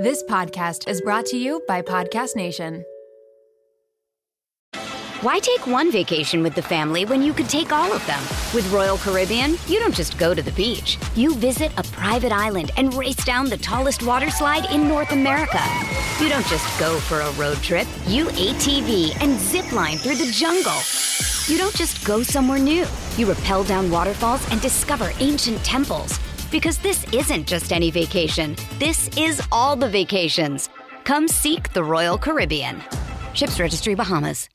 This podcast is brought to you by Podcast Nation. Why take one vacation with the family when you could take all of them? With Royal Caribbean, you don't just go to the beach. You visit a private island and race down the tallest water slide in North America. You don't just go for a road trip. You ATV and zip line through the jungle. You don't just go somewhere new. You rappel down waterfalls and discover ancient temples. Because this isn't just any vacation. This is all the vacations. Come seek the Royal Caribbean. Ships Registry Bahamas.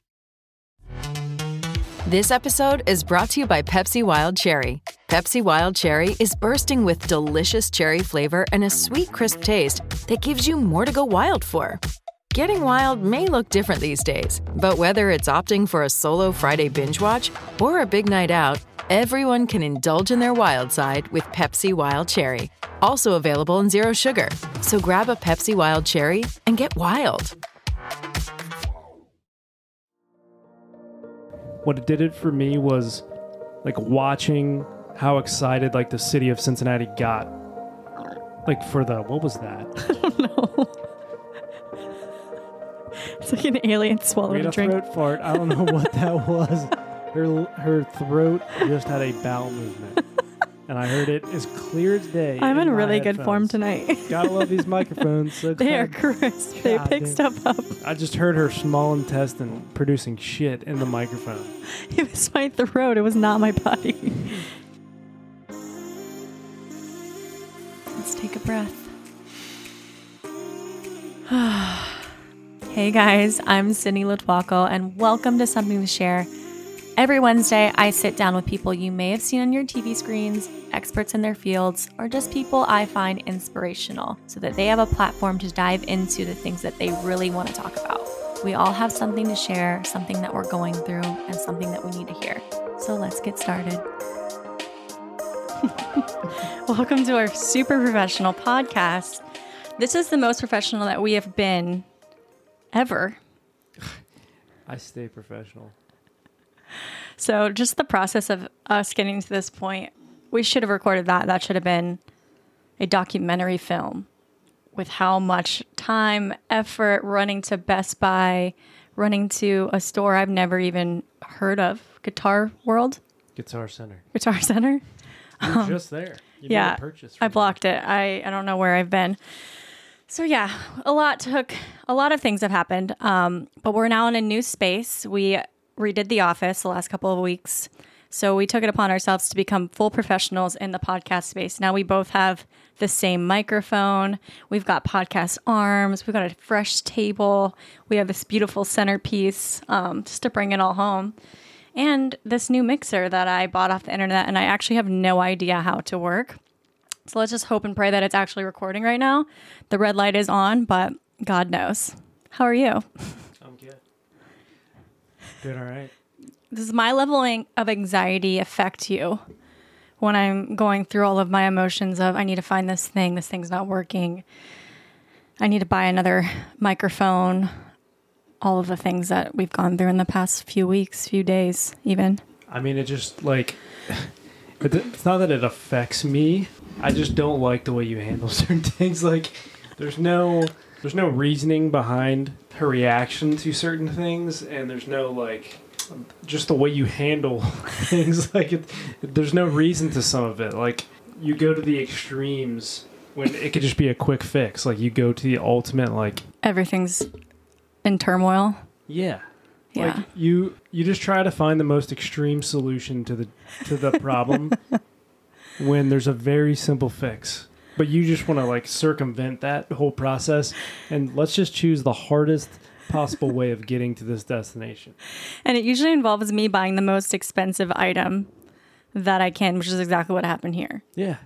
This episode is brought to you by Pepsi Wild Cherry. Pepsi Wild Cherry is bursting with delicious cherry flavor and a sweet, crisp taste that gives you more to go wild for. Getting wild may look different these days, but whether it's opting for a solo Friday binge watch or a big night out, everyone can indulge in their wild side with Pepsi Wild Cherry. Also available in Zero Sugar. So grab a Pepsi Wild Cherry and get wild. what did it for me was like watching how excited like the city of Cincinnati got. Like for the what was that? no. It's like an alien We swallowed a a drink. throat fart. I don't know what that was. Her her throat just had a bowel movement, and I heard it as clear as day. I'm in my really good form tonight. Gotta love these microphones. So they are crisp. They God pick stuff up. I just heard her small intestine producing shit in the microphone. It was my throat. It was not my body. Let's take a breath. hey guys, I'm Sydney Lotuaco, and welcome to Something to Share. Every Wednesday, I sit down with people you may have seen on your TV screens, experts in their fields, or just people I find inspirational so that they have a platform to dive into the things that they really want to talk about. We all have something to share, something that we're going through, and something that we need to hear. So let's get started. Welcome to our super professional podcast. This is the most professional that we have been ever. I stay professional. So, just the process of us getting to this point, we should have recorded that. That should have been a documentary film with how much time, effort running to Best Buy, running to a store I've never even heard of, Guitar World, Guitar Center. Guitar Center. You're just there. You yeah, purchase I blocked it. I, I don't know where I've been. So yeah, a lot took a lot of things have happened. Um, but we're now in a new space. We redid the office the last couple of weeks. So we took it upon ourselves to become full professionals in the podcast space. Now we both have the same microphone. We've got podcast arms. We've got a fresh table. We have this beautiful centerpiece um, just to bring it all home and this new mixer that I bought off the internet, and I actually have no idea how to work. So let's just hope and pray that it's actually recording right now. The red light is on, but God knows. How are you? I'm good. Doing all right. Does my level of anxiety affect you when I'm going through all of my emotions of I need to find this thing, this thing's not working, I need to buy another microphone, all of the things that we've gone through in the past few weeks, few days, even. I mean, it just like it's not that it affects me. I just don't like the way you handle certain things. Like, there's no there's no reasoning behind her reaction to certain things, and there's no like just the way you handle things. Like, it, there's no reason to some of it. Like, you go to the extremes when it could just be a quick fix. Like, you go to the ultimate like Everything's in turmoil. yeah. Yeah. Like you you just try to find the most extreme solution to the to the problem when there's a very simple fix. But you just want to like circumvent that whole process and let's just choose the hardest possible way of getting to this destination. And it usually involves me buying the most expensive item that I can, which is exactly what happened here. Yeah.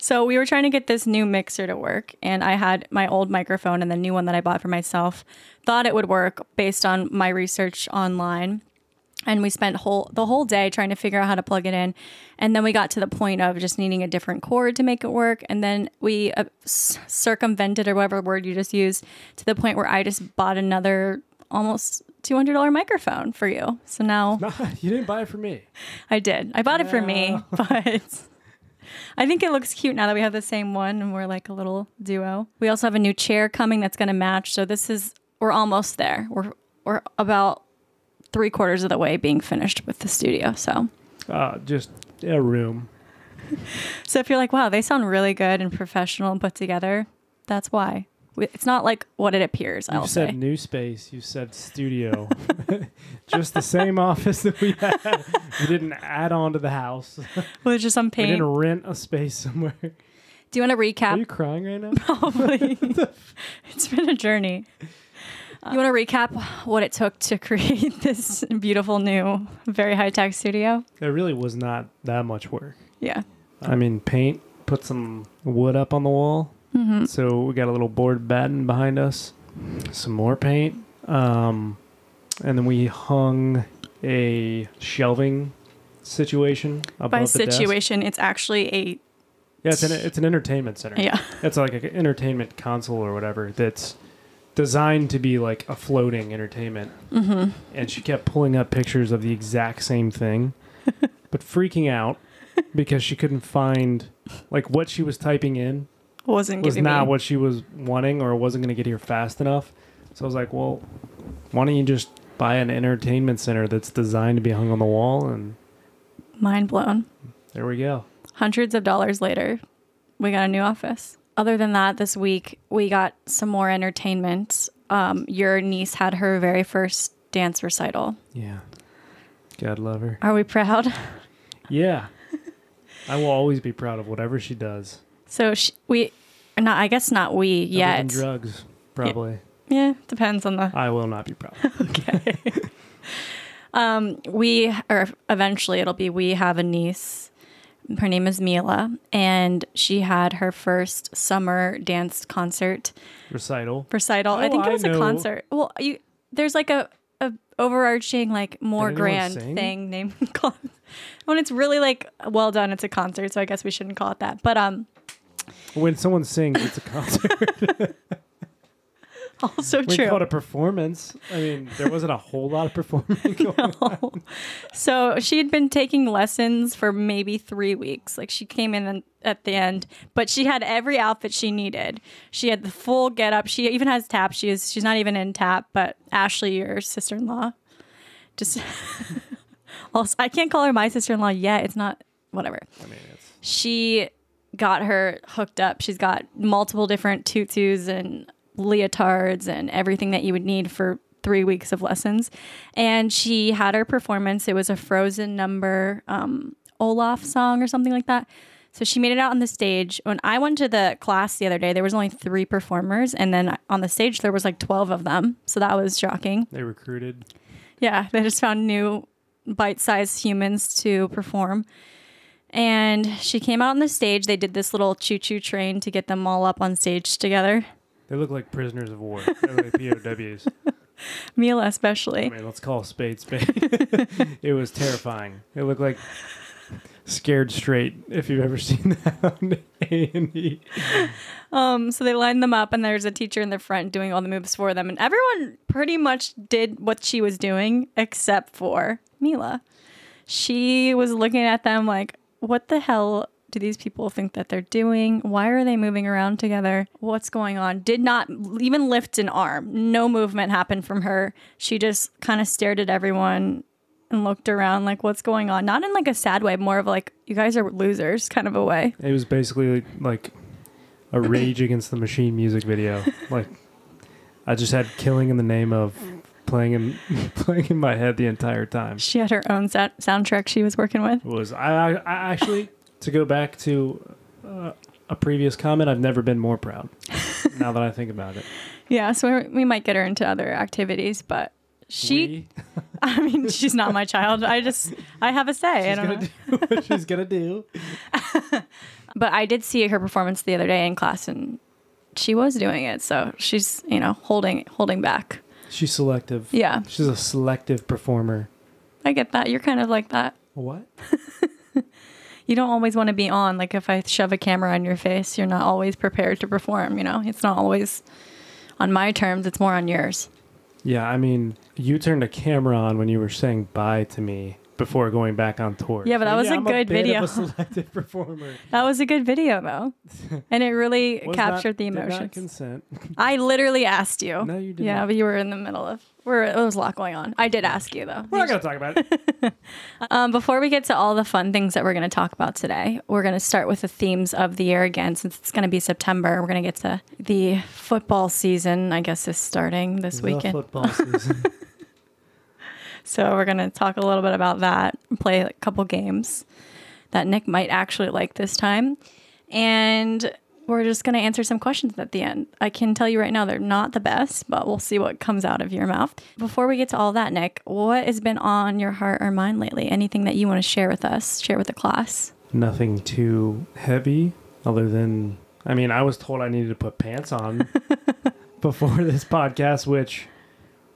So we were trying to get this new mixer to work, and I had my old microphone and the new one that I bought for myself. Thought it would work based on my research online, and we spent whole the whole day trying to figure out how to plug it in. And then we got to the point of just needing a different cord to make it work, and then we uh, s- circumvented or whatever word you just used to the point where I just bought another almost two hundred dollar microphone for you. So now No, you didn't buy it for me. I did. I bought it for me, but I think it looks cute now that we have the same one and we're like a little duo. We also have a new chair coming that's going to match. So this is we're almost there. We're we're about three quarters of the way being finished with the studio. So Uh, just a room. so if you're like, wow, they sound really good and professional and put together, that's why. It's not like what it appears. You I'll said say. new space. You said studio. just the same office that we had. We didn't add on to the house. With just some We didn't rent a space somewhere. Do you want to recap? Are you crying right now? Probably. it's been a journey. You want to recap what it took to create this beautiful new, very high tech studio? It really was not that much work. Yeah. I mean, paint, put some wood up on the wall. Mm-hmm. So we got a little board batten behind us, some more paint, um, and then we hung a shelving situation above By the desk. situation, it's actually a Yeah, it's an it's an entertainment center. yeah. it's like an entertainment console or whatever that's designed to be like a floating entertainment. Mm-hmm. And she kept pulling up pictures of the exact same thing, but freaking out because she couldn't find like what she was typing in Wasn't was not me what she was wanting or wasn't going to get here fast enough. So I was like, well, why don't you just buy an entertainment center that's designed to be hung on the wall? And mind blown. there we go. Hundreds of dollars later, we got a new office. Other than that, this week we got some more entertainment. Um, your niece had her very first dance recital. Yeah. God love her. Are we proud? Yeah. I will always be proud of whatever she does. So she, we, not I guess not we Other yet. drugs, probably. Yeah, depends on the. I will not be proud. Okay. um, we or eventually it'll be we have a niece. Her name is Mila, and she had her first summer dance concert Recital. recital. I Oh, think it was a know. concert. Well, you there's like a, a overarching like more grand sing? thing named when it's really like well done. It's a concert, so I guess we shouldn't call it that. But um, When someone sings, it's a concert. also we true. call it a performance. I mean, there wasn't a whole lot of performing going on. So she had been taking lessons for maybe three weeks. Like she came in at the end, but she had every outfit she needed. She had the full get up. She even has tap. She is she's not even in tap, but Ashley, your sister in law, just also I can't call her my sister in law yet. It's not whatever. I mean, it's She got her hooked up. She's got multiple different tutus and leotards and everything that you would need for three weeks of lessons. And she had her performance. It was a Frozen number, um, Olaf song or something like that. So she made it out on the stage. When I went to the class the other day, there was only three performers, and then on the stage there was like twelve of them. So that was shocking. they recruited. Yeah, they just found new bite-sized humans to perform. And she came out on the stage. They did this little choo-choo train to get them all up on stage together. They look like prisoners of war. They look like POWs. Mila especially. I mean, let's call spade spade. it was terrifying. It looked like scared straight. If you've ever seen that on A and E. Um, so they lined them up, and there's a teacher in the front doing all the moves for them, and everyone pretty much did what she was doing except for Mila. She was looking at them like, "What the hell do these people think that they're doing? Why are they moving around together? What's going on?" Did not even lift an arm. No movement happened from her. She just kind of stared at everyone and looked around like, "What's going on?" Not in like a sad way, more of like, "You guys are losers" kind of a way. It was basically like a Rage Against the Machine music video. Like I just had "Killing in the Name of" playing in playing in my head the entire time. She had her own sa- soundtrack she was working with. It was I, I, I actually to go back to uh, a previous comment. I've never been more proud. now that I think about it, Yeah, so we might get her into other activities, but she, We- I mean, she's not my child. I just, I have a say. I don't gonna know. do what she's gonna do. But I did see her performance the other day in class, and she was doing it. So she's, you know, holding holding back. She's selective. Yeah, She's a selective performer. I get that. You're kind of like that. What? You don't always want to be on. Like if I shove a camera on your face, you're not always prepared to perform. You know, it's not always on my terms. It's more on yours. Yeah, I mean, you turned a camera on when you were saying bye to me before going back on tour. Yeah, but that was a I'm good bit of video. a selective performer. That was a good video though, and it really Was captured not- the did not emotions. consent. I literally asked you. No, you did not. Yeah, not. but you were in the middle of. Where it was a lot going on. I did ask you though. We're not gonna talk about it. Um, before we get to all the fun things that we're going to talk about today, we're going to start with the themes of the year again. Since it's going to be September, we're going to get to the football season. I guess is starting this The weekend. football season. So we're going to talk a little bit about that, play a couple games that Nick might actually like this time. And we're just going to answer some questions at the end. I can tell you right now, they're not the best, but we'll see what comes out of your mouth. Before we get to all that, Nick, what has been on your heart or mind lately? Anything that you want to share with us, share with the class? Nothing too heavy, other than I mean, I was told I needed to put pants on before this podcast. Which,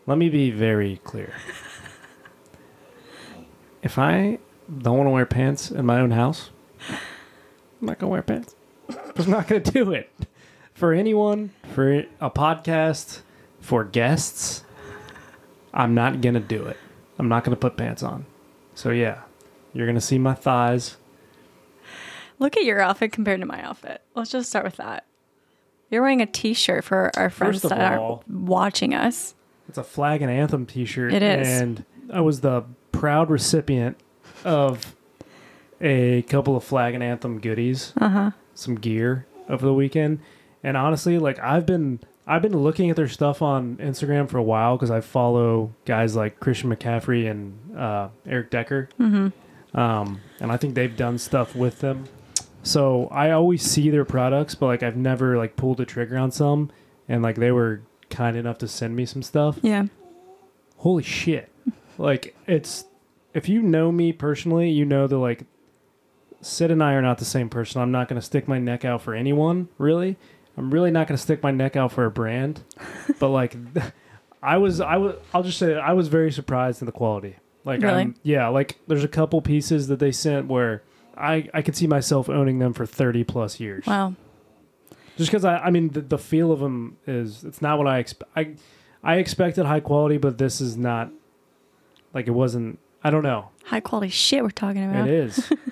let me be very clear. If I don't want to wear pants in my own house, I'm not gonna wear pants. I'm not gonna do it for anyone, for a podcast, for guests. I'm not gonna do it. I'm not gonna put pants on. So yeah, you're gonna see my thighs. Look at your outfit compared to my outfit. Let's just start with that. You're wearing a t-shirt for our friends that all- are watching us. It's a flag and anthem T-shirt. It is. and I was the proud recipient of a couple of flag and anthem goodies, uh-huh. some gear over the weekend. And honestly, like I've been, I've been looking at their stuff on Instagram for a while because I follow guys like Christian McCaffrey and uh, Eric Decker, mm-hmm. um, and I think they've done stuff with them. So I always see their products, but like I've never like pulled the trigger on some, and like they were kind enough to send me some stuff Yeah. holy shit like it's if you know me personally you know that like sid and i are not the same person i'm not going to stick my neck out for anyone really i'm really not going to stick my neck out for a brand but like i was i was i'll just say i was very surprised in the quality like Really? I'm, yeah like there's a couple pieces that they sent where i i could see myself owning them for 30 plus years Wow. just because I, I mean, the, the feel of them is it's not what I expect. I, I expected high quality, but this is not. Like it wasn't. I don't know. High quality shit we're talking about. It is.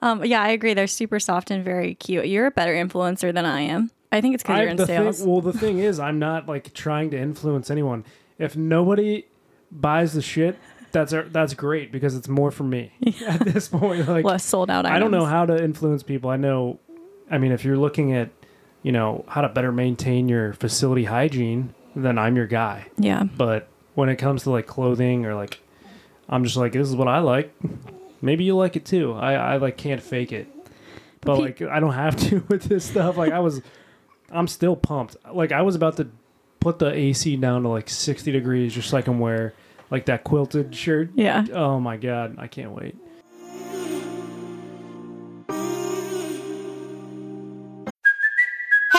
Um, yeah, I agree. They're super soft and very cute. You're a better influencer than I am. I think it's because you're in sales. Thing, well, the thing is, I'm not like trying to influence anyone. If nobody buys the shit, that's that's great because it's more for me at this point. Like Less sold out. I don't know how to influence people. I know, I mean, if you're looking at, you know, how to better maintain your facility hygiene, then I'm your guy. Yeah. But when it comes to like clothing or like, I'm just like, this is what I like. Maybe you like it too. I, I like can't fake it. But, like, I don't have to with this stuff. Like, I was, I'm still pumped. Like, I was about to put the AC down to like 60 degrees just so I can wear like that quilted shirt. Yeah. Oh my God. I can't wait.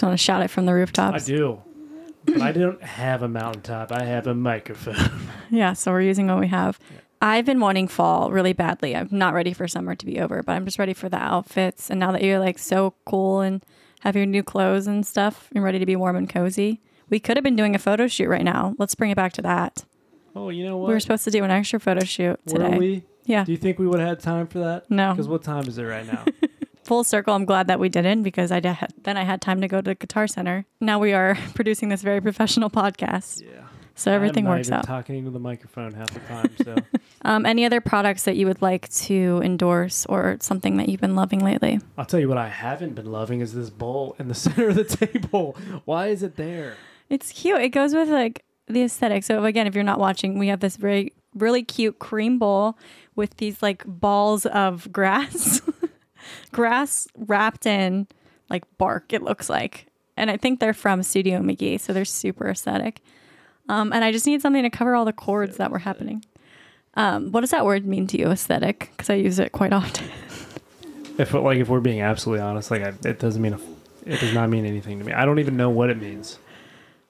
Just want to shout it from the rooftops. I do. But I don't have a mountaintop. I have a microphone. Yeah, so we're using what we have. I've been wanting fall really badly. I'm not ready for summer to be over, but I'm just ready for the outfits. And now that you're like so cool and have your new clothes and stuff and ready to be warm and cozy, we could have been doing a photo shoot right now. Let's bring it back to that. oh, you know what? We were supposed to do an extra photo shoot today. Were we? Yeah. Do you think we would have had time for that? No. Because what time is it right now? Full circle, I'm glad that we didn't because I then I had time to go to the Guitar Center. Now we are producing this very professional podcast. yeah. So everything I'm works out. Talking into the microphone half the time. So Um, any other products that you would like to endorse or something that you've been loving lately? I'll tell you what I haven't been loving is this bowl in the center of the table. Why is it there? It's cute. It goes with like the aesthetic. So again, if you're not watching, we have this very really cute cream bowl with these like balls of grass, grass wrapped in like bark. It looks like, and I think they're from Studio McGee, so they're super aesthetic. Um, and I just need something to cover all the cords that were happening. Um, what does that word mean to you, aesthetic? Because I use it quite often. If like if we're being absolutely honest, like I, it doesn't mean a, it does not mean anything to me. I don't even know what it means.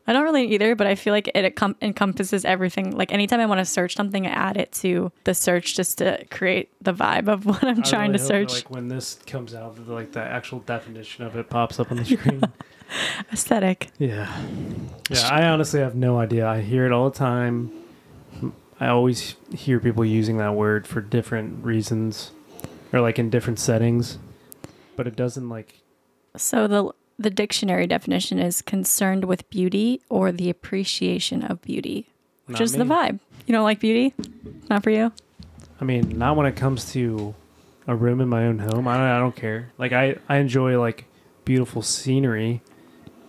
I don't really either, but I feel like it encom- encompasses everything. Like anytime I want to search something, I add it to the search just to create the vibe of what I'm I trying really to hope that, search. like when this comes out, like the actual definition of it pops up on the screen. Aesthetic. yeah, yeah. I honestly have no idea. I hear it all the time. I always hear people using that word for different reasons, or like in different settings, but it doesn't like So the the dictionary definition is concerned with beauty or the appreciation of beauty, which Not is the vibe. You don't like beauty? Not for you? I mean, not when it comes to a room in my own home. I don't, I don't care. Like I, I enjoy like beautiful scenery,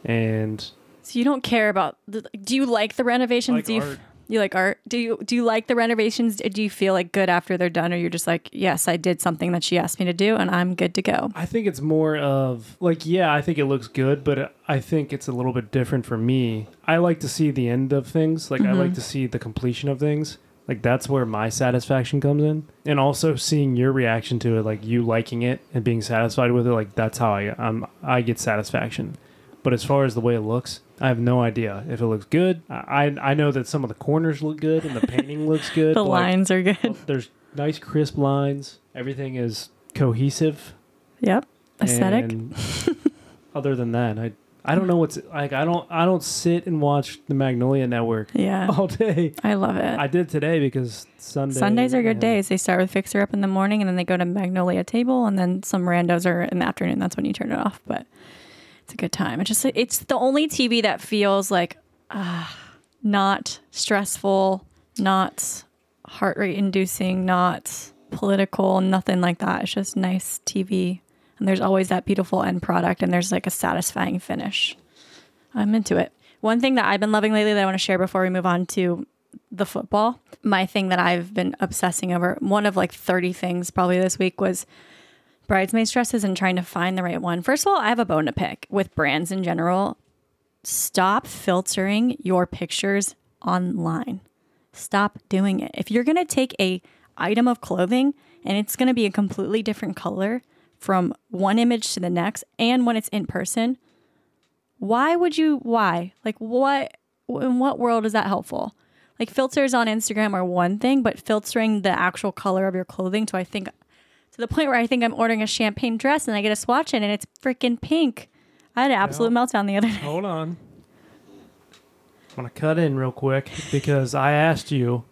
and So you don't care about the, do you like the renovations? Like do you art. You like art? Do you do you like the renovations? Do you feel like good after they're done or you're just like, "Yes, I did something that she asked me to do and I'm good to go." I think it's more of like, yeah, I think it looks good, but I think it's a little bit different for me. I like to see the end of things. Like I like to see the completion of things. Like that's where my satisfaction comes in, and also seeing your reaction to it, like you liking it and being satisfied with it. Like that's how I um I get satisfaction. But as far as the way it looks, I have no idea if it looks good. I I know that some of the corners look good and the painting looks good. The like, lines are good. there's nice crisp lines. Everything is cohesive. Yep. Aesthetic. Other than that, I I don't know what's like. I don't I don't sit and watch the Magnolia Network yeah. all day. I love it. I did today because Sunday. Sundays are good days. They start with Fixer Up in the morning and then they go to Magnolia Table and then some randos are in the afternoon. That's when you turn it off. But it's a good time. It's just it's the only TV that feels like ah, not stressful, not heart rate inducing, not political, nothing like that. It's just nice TV. And there's always that beautiful end product and there's like a satisfying finish. I'm into it. One thing that I've been loving lately that I want to share before we move on to the football, my thing that I've been obsessing over, one of like 30 things probably this week was bridesmaids dresses and trying to find the right one. First of all, I have a bone to pick with brands in general. Stop filtering your pictures online. Stop doing it. If you're going to take a item of clothing and it's going to be a completely different color from one image to the next and when it's in person, why would you why? Like what in what world is that helpful? Like filters on Instagram are one thing, but filtering the actual color of your clothing to I think to the point where I think I'm ordering a champagne dress and I get a swatch in and it's freaking pink. I had an absolute meltdown the other day. Hold on. I'm gonna cut in real quick because I asked you,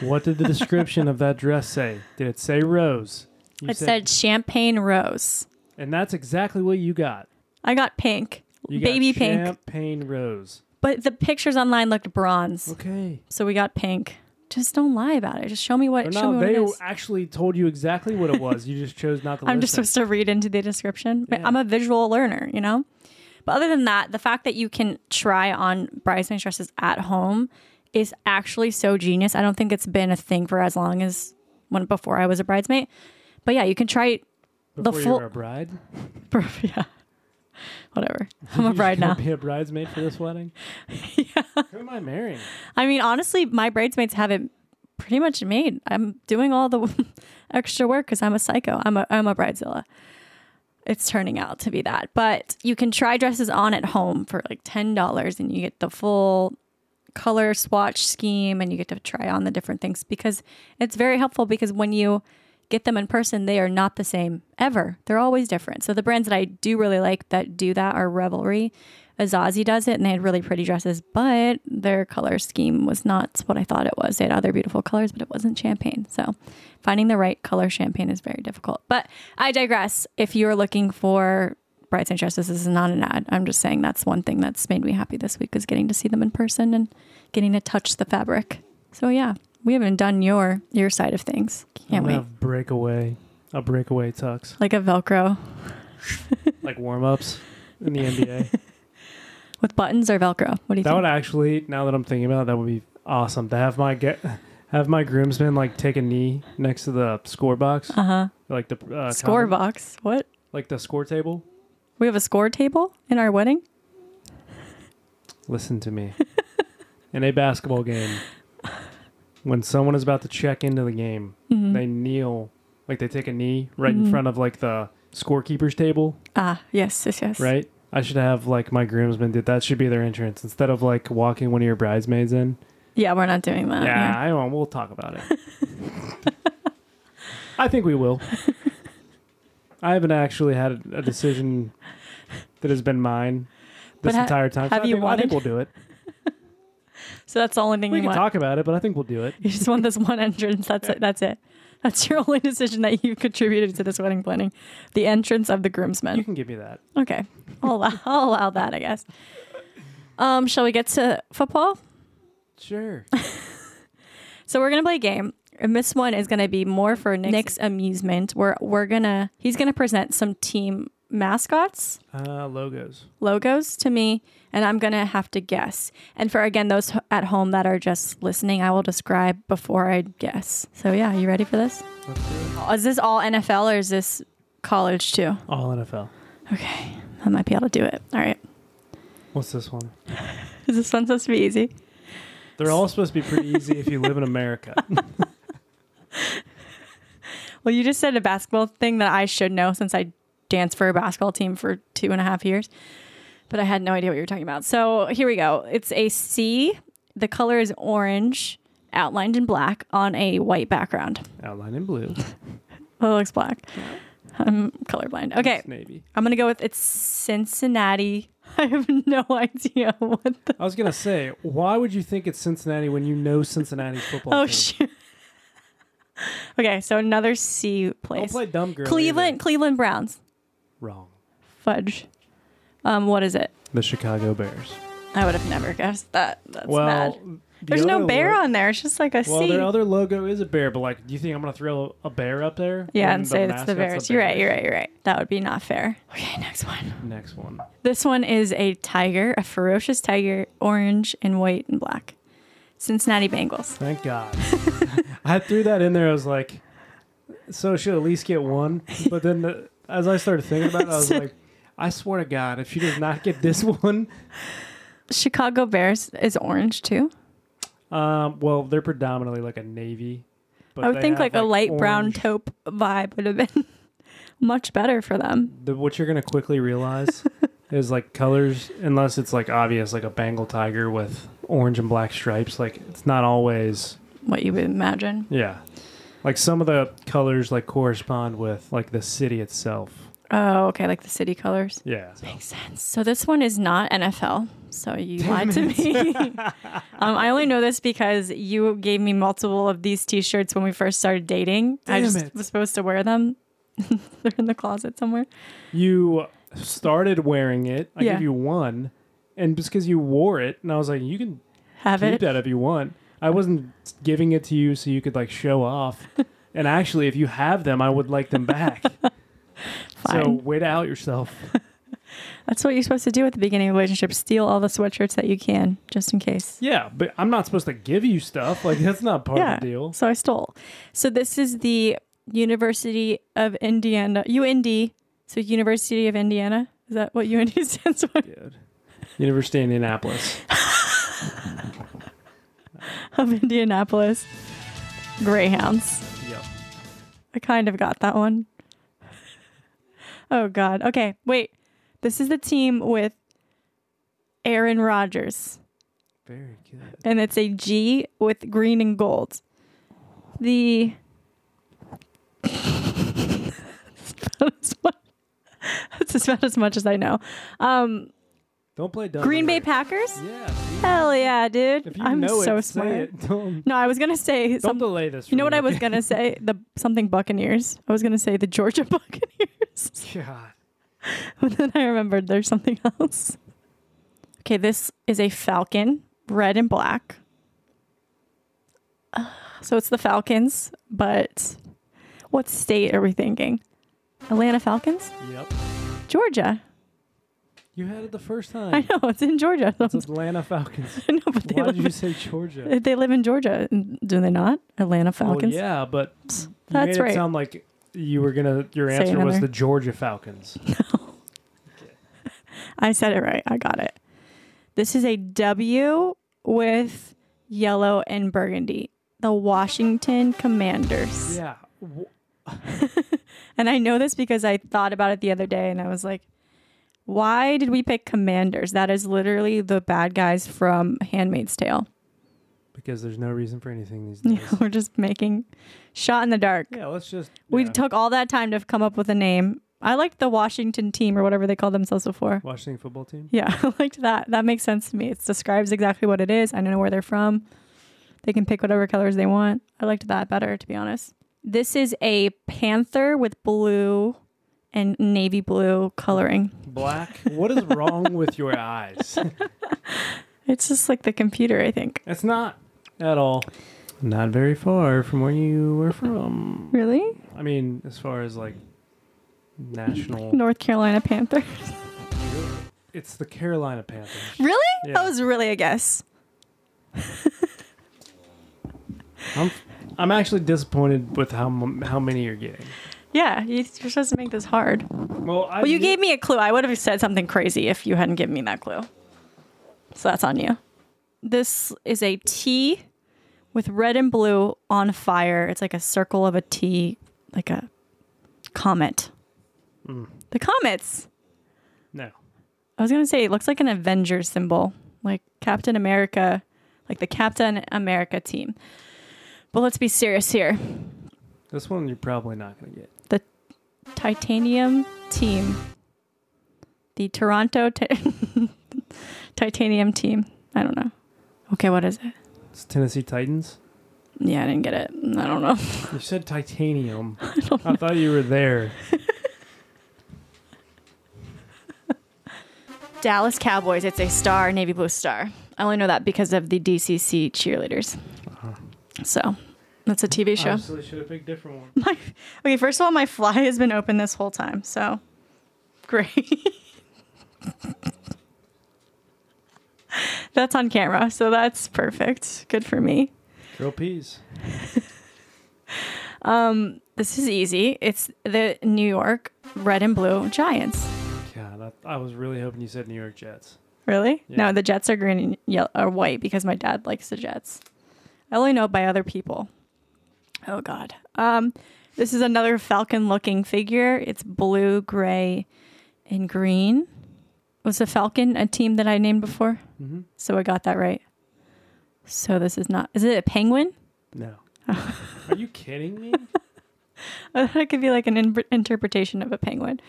what did the description of that dress say? Did it say rose? You It said champagne rose. and that's exactly what you got. I got pink, You got baby pink, champagne rose. but the pictures online looked bronze, Okay. so we got pink. Just don't lie about it. Just show me what. Or show no, me what they it is. actually told you exactly what it was. You just chose not to. I'm just supposed to read into the description. Yeah. I'm a visual learner, you know? But other than that, the fact that you can try on bridesmaid dresses at home is actually so genius. I don't think it's been a thing for as long as when before I was a bridesmaid. But yeah, you can try the Before you full a bride. yeah. Whatever. I'm a bride now. Be a bridesmaid for this wedding. yeah. Who am I marrying? I mean, honestly, my bridesmaids have it pretty much made. I'm doing all the extra work because I'm a psycho. I'm a I'm a bridezilla. It's turning out to be that. But you can try dresses on at home for like ten dollars, and you get the full color swatch scheme, and you get to try on the different things because it's very helpful. Because when you get them in person, they are not the same ever. They're always different. So the brands that I do really like that do that are Revelry. Azazie does it, and they had really pretty dresses, but their color scheme was not what I thought it was. They had other beautiful colors, but it wasn't champagne. So finding the right color champagne is very difficult. But I digress. If you're looking for Bright St. Justice. This is not an ad. I'm just saying that's one thing that's made me happy this week is getting to see them in person and getting to touch the fabric. So yeah, we haven't done your your side of things. Can't wait. have breakaway, a breakaway tux, Like a Velcro like warm ups in the NBA. with buttons or Velcro. What do you that think? That would actually, now that I'm thinking about it, that would be awesome to have my get, have my groomsmen like take a knee next to the score box, uh huh. like the uh, Score box. What? like the score table. We have a score table in our wedding. Listen to me. in a basketball game, when someone is about to check into the game, Mm-hmm. they kneel, like they take a knee right Mm-hmm. in front of like the scorekeeper's table, Ah, yes, yes, yes. right? I should have like my groomsmen did that should be their entrance instead of like walking one of your bridesmaids in. Yeah, we're not doing that. yeah, I won't. We'll talk about it. I think we will. I haven't actually had a, decision that has been mine this ha- entire time. so have I you think, I think wanted- we'll do it. So that's the only thing We you can want. talk about it, but I think we'll do it. You just want this one entrance. That's it. That's it. That's your only decision that you contributed to this wedding planning. The entrance of the groomsmen. You can give me that. Okay. I'll allow, I'll allow that, I guess. Um, shall we get to football? Sure. So we're gonna play a game. And this one is gonna be more for Nick's amusement. We're we're gonna he's gonna present some team mascots, Uh, logos. logos to me, and I'm gonna have to guess. And for again those at home that are just listening, I will describe before I guess. So yeah, you ready for this? Let's do it. Is this all NFL or is this college too? All NFL. Okay, I might be able to do it. All right. What's this one? Is this one supposed to be easy? They're all supposed to be pretty easy if you live in America. Well, you just said a basketball thing that I should know since I danced for a basketball team for two and a half years, but I had no idea what you were talking about. So here we go. It's a C. The color is orange, outlined in black on a white background. Outlined in blue. Oh, it looks black. I'm colorblind. Okay, It's navy. I'm gonna go with it's Cincinnati. I have no idea what the. I was gonna say, why would you think it's Cincinnati when you know Cincinnati's football Oh team? shoot. okay, so another C Don't place. play dumb girl. Cleveland, either. Cleveland Browns. Wrong. Fudge. Um, what is it? The Chicago Bears. I would have never guessed that. That's well, bad. the There's no bear lo- on there. It's just like a C. Well, their other logo is a bear, but like, do you think I'm gonna throw a bear up there? yeah, and say it's the Bears. You're right. You're right. You're right. That would be not fair. Okay, next one. Next one. This one is a tiger, a ferocious tiger, orange and white and black. Cincinnati Bengals. Thank God. I threw that in there. I was like, so she'll at least get one. But then the, as I started thinking about it, I was like, I swear to God, if she does not get this one, Chicago Bears is orange too. um, well, they're predominantly like a navy. But I would think have, like, a light brown taupe vibe would have been much better for them. The, what you're gonna quickly realize is like colors, unless it's like obvious, like a Bengal tiger with orange and black stripes. Like it's not always, What you would imagine. yeah. Like some of the colors like correspond with like the city itself. Oh, okay, like the city colors. Yeah. so- Makes sense. So this one is not NFL. So you lied to me. um, I only know this because you gave me multiple of these T-shirts when we first started dating. I just it. was supposed to wear them. They're in the closet somewhere. You started wearing it. I Yeah. gave you one, and just because you wore it, and I was like, you can Have keep it. that if you want. I wasn't giving it to you so you could like show off. and actually, if you have them, I would like them back. Fine. so wait out yourself. That's what you're supposed to do at the beginning of a relationship. Steal all the sweatshirts that you can, just in case. Yeah, but I'm not supposed to give you stuff. Like that's not part yeah. of the deal. So I stole. So this is the University of Indiana, UND. So University of Indiana. Is that what UND stands for? Dude. University of Indianapolis. of Indianapolis. Greyhounds. Yep. I kind of got that one. Oh God. Okay, wait. This is the team with Aaron Rodgers, Very good. and it's a G with green and gold. The That's about as much- as as I know. Um, Don't play dumb. Green Bay. Packers. Yeah. Hell yeah, dude! I'm so it, smart. it. Don't, No, I was gonna say don't some, delay this. You know what I was gonna say? The something Buccaneers. I was gonna say the Georgia Buccaneers God. but then I remembered there's something else. Okay, this is a falcon, red and black. Uh, so it's the Falcons, but what state are we thinking? Atlanta Falcons? Yep. Georgia. You had it the first time. I know, it's in Georgia. It's Atlanta Falcons. I know, but they Why live, did you say Georgia? they live in Georgia. Do they not? Atlanta Falcons? Well, yeah, but you That's made right. it sound like you were gonna. Your Say answer was another. the Georgia Falcons. No. I said it right. I got it. This is a W with yellow and burgundy. The Washington Commanders. yeah. And I know this because I thought about it the other day and I was like, why did we pick Commanders? That is literally the bad guys from Handmaid's Tale. Because there's no reason for anything these days. We're just making shot in the dark. yeah, let's just. We yeah. took all that time to come up with a name. I liked the Washington team or whatever they called themselves before. Washington football team. Yeah, I liked that. That makes sense to me. It describes exactly what it is. I don't know where they're from. They can pick whatever colors they want. I liked that better, to be honest. This is a panther with blue and navy blue coloring. Black. What is wrong with your eyes? It's just like the computer, I think. It's not at all. Not very far from where you were from. Really? I mean, as far as like national. North Carolina Panthers. It's the Carolina Panthers. really? Yeah. That was really a guess. I'm, I'm actually disappointed with how m- how many you're getting. Yeah, you- you're supposed to make this hard. Well, I Well, you gave me a clue. I would have said something crazy if you hadn't given me that clue. So that's on you. This is a T with red and blue on fire. It's like a circle of a T, like a comet. Hmm. The comets. no. I was going to say it looks like an Avengers symbol, like Captain America, like the Captain America team. But let's be serious here. This one you're probably not gonna get. Titanium team. The toronto ti- titanium team. I don't know. Okay what is it? It's Tennessee Titans. yeah i didn't get it. I don't know. You said titanium. I, thought you were there. dallas cowboys it's a star navy blue star. I only know that because of the dcc cheerleaders. Uh-huh. So that's a tv show Obviously, should have picked a different one. my, okay first of all my fly has been open this whole time so great that's on camera so that's perfect good for me Girl peas. um, This is easy. It's the New York red and blue Giants. God, I, I was really hoping you said New York Jets. Really? Yeah. No, the Jets are green and yellow or white because my dad likes the Jets. I only know by other people. Oh God. Um, this is another Falcon-looking figure. It's blue, gray, and green. Was the Falcon a team that I named before? Mm-hmm. So I got that right. So this is not. Is it a penguin? No. Are you kidding me? I thought it could be like an in- interpretation of a penguin.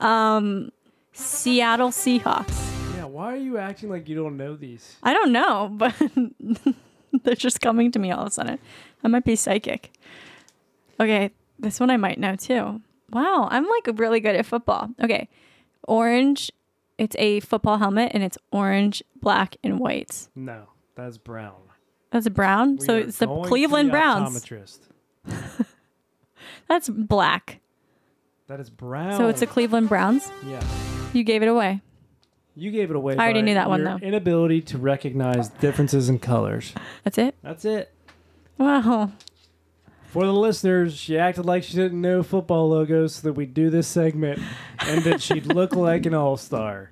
Um, Seattle Seahawks. Yeah, why are you acting like you don't know these? I don't know, but they're just coming to me all of a sudden. I might be psychic. Okay, this one I might know too. Wow, I'm like really good at football. Okay, orange. It's a football helmet and it's orange, black, and white. No, that's brown. That's brown. We so it's the Cleveland the Browns. That's black. That is brown. So it's the Cleveland Browns. yeah. You gave it away. You gave it away. I already knew that one, though. Inability to recognize differences in colors. That's it. That's it. Wow. For the listeners, she acted like she didn't know football logos so that we'd do this segment and that she'd look like an all star.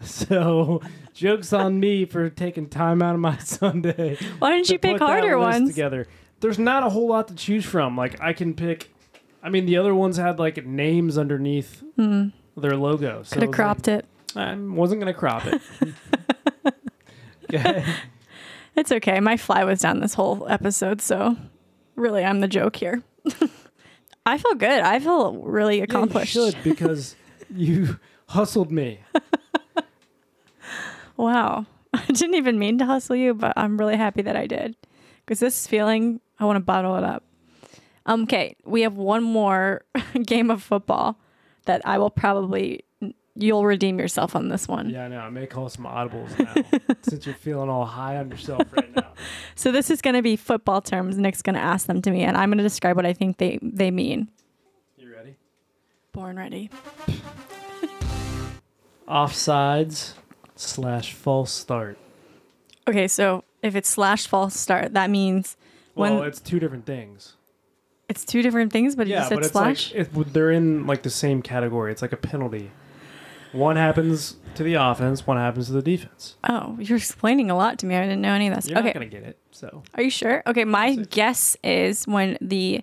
So, joke's on me for taking time out of my Sunday. Why didn't you pick harder ones? Together. There's not a whole lot to choose from. Like, I can pick. I mean, the other ones had like names underneath hmm. their logo. So Could have cropped it. it. I wasn't going to crop it. okay. It's okay. My fly was down this whole episode, so really, I'm the joke here. I feel good. I feel really accomplished. Yeah, you should because you hustled me. Wow. I didn't even mean to hustle you, but I'm really happy that I did. Because this feeling, I want to bottle it up. Um, okay, we have one more game of football. that I will probably you'll redeem yourself on this one. Yeah, I know. I may call some audibles now since you're feeling all high on yourself right now. So this is going to be football terms. Nick's going to ask them to me, and I'm going to describe what I think they they mean. You ready? Born ready. Offsides slash false start. Okay, so if it's slash false start, that means Well, it's two different things. it's two different things, but you Yeah, said but it's slash. like it, they're in like the same category. It's like a penalty. One happens to the offense, one happens to the defense. oh, you're explaining a lot to me. I didn't know any of this. You're okay, not gonna get it. So are you sure? Okay, my guess is when the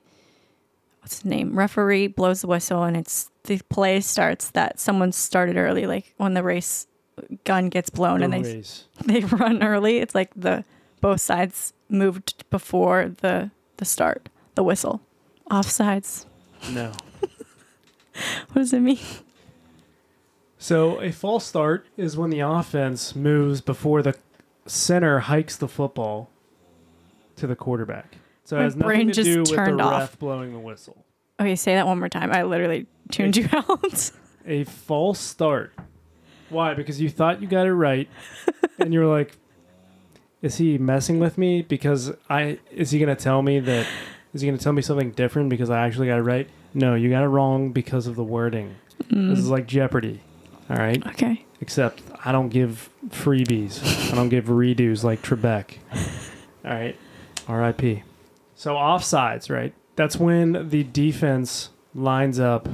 what's the name referee blows the whistle and it's the play starts that someone started early, like when the race gun gets blown the and they race. they run early. It's like the both sides moved before the the start, the whistle. Offsides. No. What does it mean? So a false start is when the offense moves before the center hikes the football to the quarterback. So it My has nothing brain to just do with the turned ref off. blowing the whistle. Okay, say that one more time. I literally tuned you out. A false start. Why? Because you thought you got it right, and you're like, "Is he messing with me? Because I is he gonna tell me that? Is he gonna tell me something different because I actually got it right? No, you got it wrong because of the wording. This mm. is like Jeopardy. All right. okay. Except I don't give freebies. I don't give redos like Trebek. All right. R.I.P. So offsides, right? That's when the defense lines up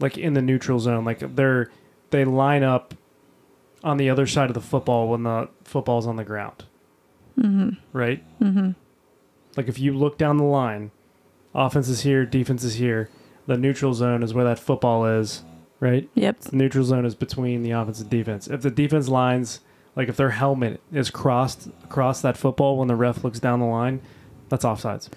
like in the neutral zone. Like they're they line up on the other side of the football when the football's on the ground. Mm-hmm. Right? Mm-hmm. Like if you look down the line, offense is here, defense is here. The neutral zone is where that football is, right? Yep. The neutral zone is between the offense and defense. If the defense lines, like if their helmet is crossed across that football when the ref looks down the line, that's offsides.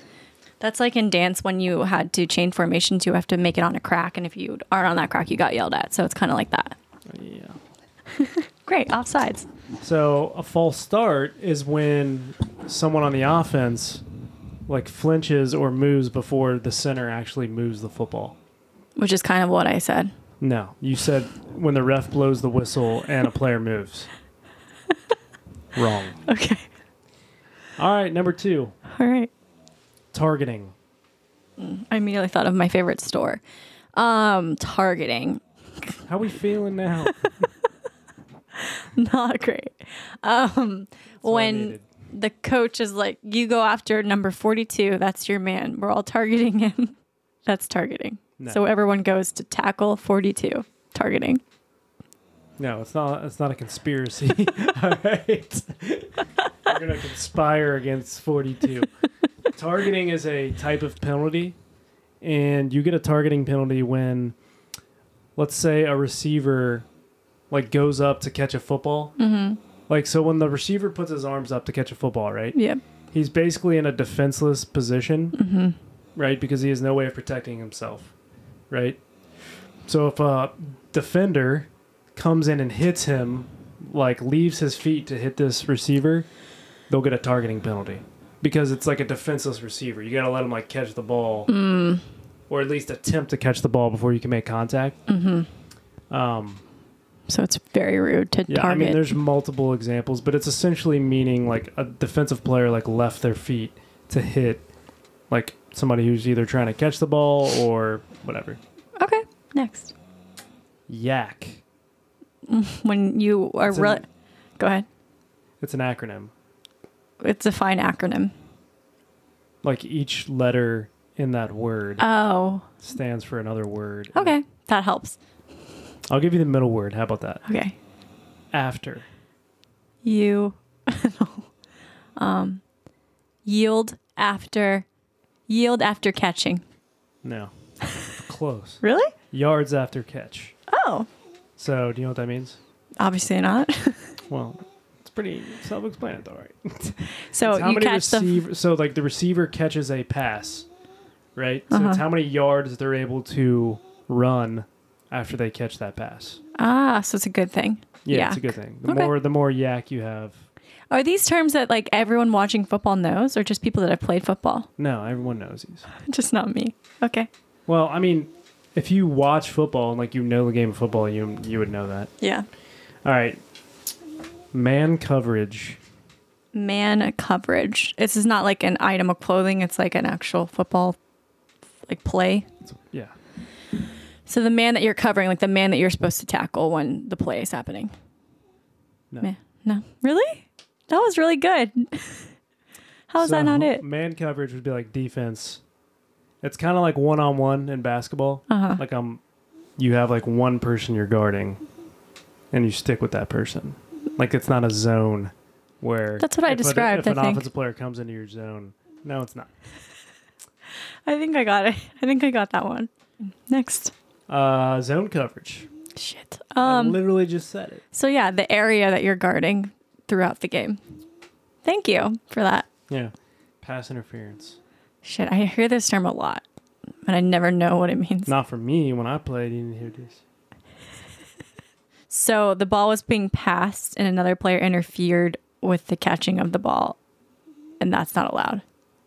That's like in dance when you had to change formations, you have to make it on a crack, and if you aren't on that crack, you got yelled at. So it's kind of like that. Yeah. Great, offsides. So a false start is when someone on the offense like flinches or moves before the center actually moves the football. Which is kind of what I said. No, you said when the ref blows the whistle and a player moves. Wrong. Okay. All right, number 2, All right. targeting. I immediately thought of my favorite store. Um, targeting. How we feeling now? Not great. Um, when needed. the coach is like, you go after number 42, that's your man. We're all targeting him. That's targeting. No. So everyone goes to tackle 42. Targeting. No, it's not. It's not a conspiracy. All right, we're gonna conspire against forty-two. Targeting is a type of penalty, and you get a targeting penalty when, let's say, a receiver, like goes up to catch a football. Mm-hmm. Like so, when the receiver puts his arms up to catch a football, right? Yep. He's basically in a defenseless position, right? Because he has no way of protecting himself, right? So if a defender comes in and hits him, like leaves his feet to hit this receiver, they'll get a targeting penalty because it's like a defenseless receiver. You got to let him like catch the ball, or at least attempt to catch the ball before you can make contact. Um, So it's very rude to yeah, target. I mean, there's multiple examples, but it's essentially meaning like a defensive player like left their feet to hit like somebody who's either trying to catch the ball or whatever. okay. Next. YAC. When you are It's re- an- go ahead. It's an acronym. It's a fine acronym. Like each letter in that word Oh, stands for another word. okay. That helps. I'll give you the middle word. How about that? Okay. After. You um yield after yield after catching. No. Close. Really? Yards after catch. Oh, So, do you know what that means? obviously not. Well, it's pretty self-explanatory. right? so It's how you many catch the receiver, so like the receiver catches a pass, right? So Uh-huh. it's how many yards they're able to run after they catch that pass. ah, so it's a good thing. Yeah, it's a good thing. The Okay. more the more YAC you have. Are these terms that like everyone watching football knows, or just people that have played football? No, everyone knows these. just not me. Okay. Well, I mean, if you watch football and like you know the game of football, you you would know that. Yeah. All right. Man coverage. Man coverage. This is not like an item of clothing. It's like an actual football, like play. Yeah. So the man that you're covering, like the man that you're supposed to tackle when the play is happening. No. Man, no, really? That was really good. How is So, that not it? Man coverage would be like defense. It's kind of like one on one in basketball. Uh-huh. Like um, you have like one person you're guarding, and you stick with that person. Like it's not a zone where That's what I a- described, if I an think. offensive player comes into your zone, no, it's not. I think I got it. I think I got that one. Next. Uh, zone coverage. Shit. I Um. literally just said it. So yeah, the area that you're guarding throughout the game. Thank you for that. Yeah, pass interference. Shit, I hear this term a lot, but I never know what it means. Not for me when I played. You didn't hear this. So the ball was being passed, and another player interfered with the catching of the ball, and that's not allowed.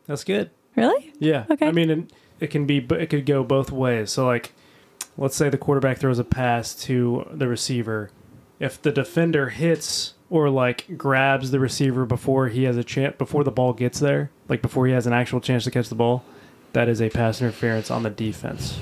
That's good. Really? Yeah. Okay. I mean, it, it can be, but it could go both ways. So, like, let's say the quarterback throws a pass to the receiver. If the defender hits or like grabs the receiver before he has a chance, before the ball gets there, like before he has an actual chance to catch the ball, that is a pass interference on the defense.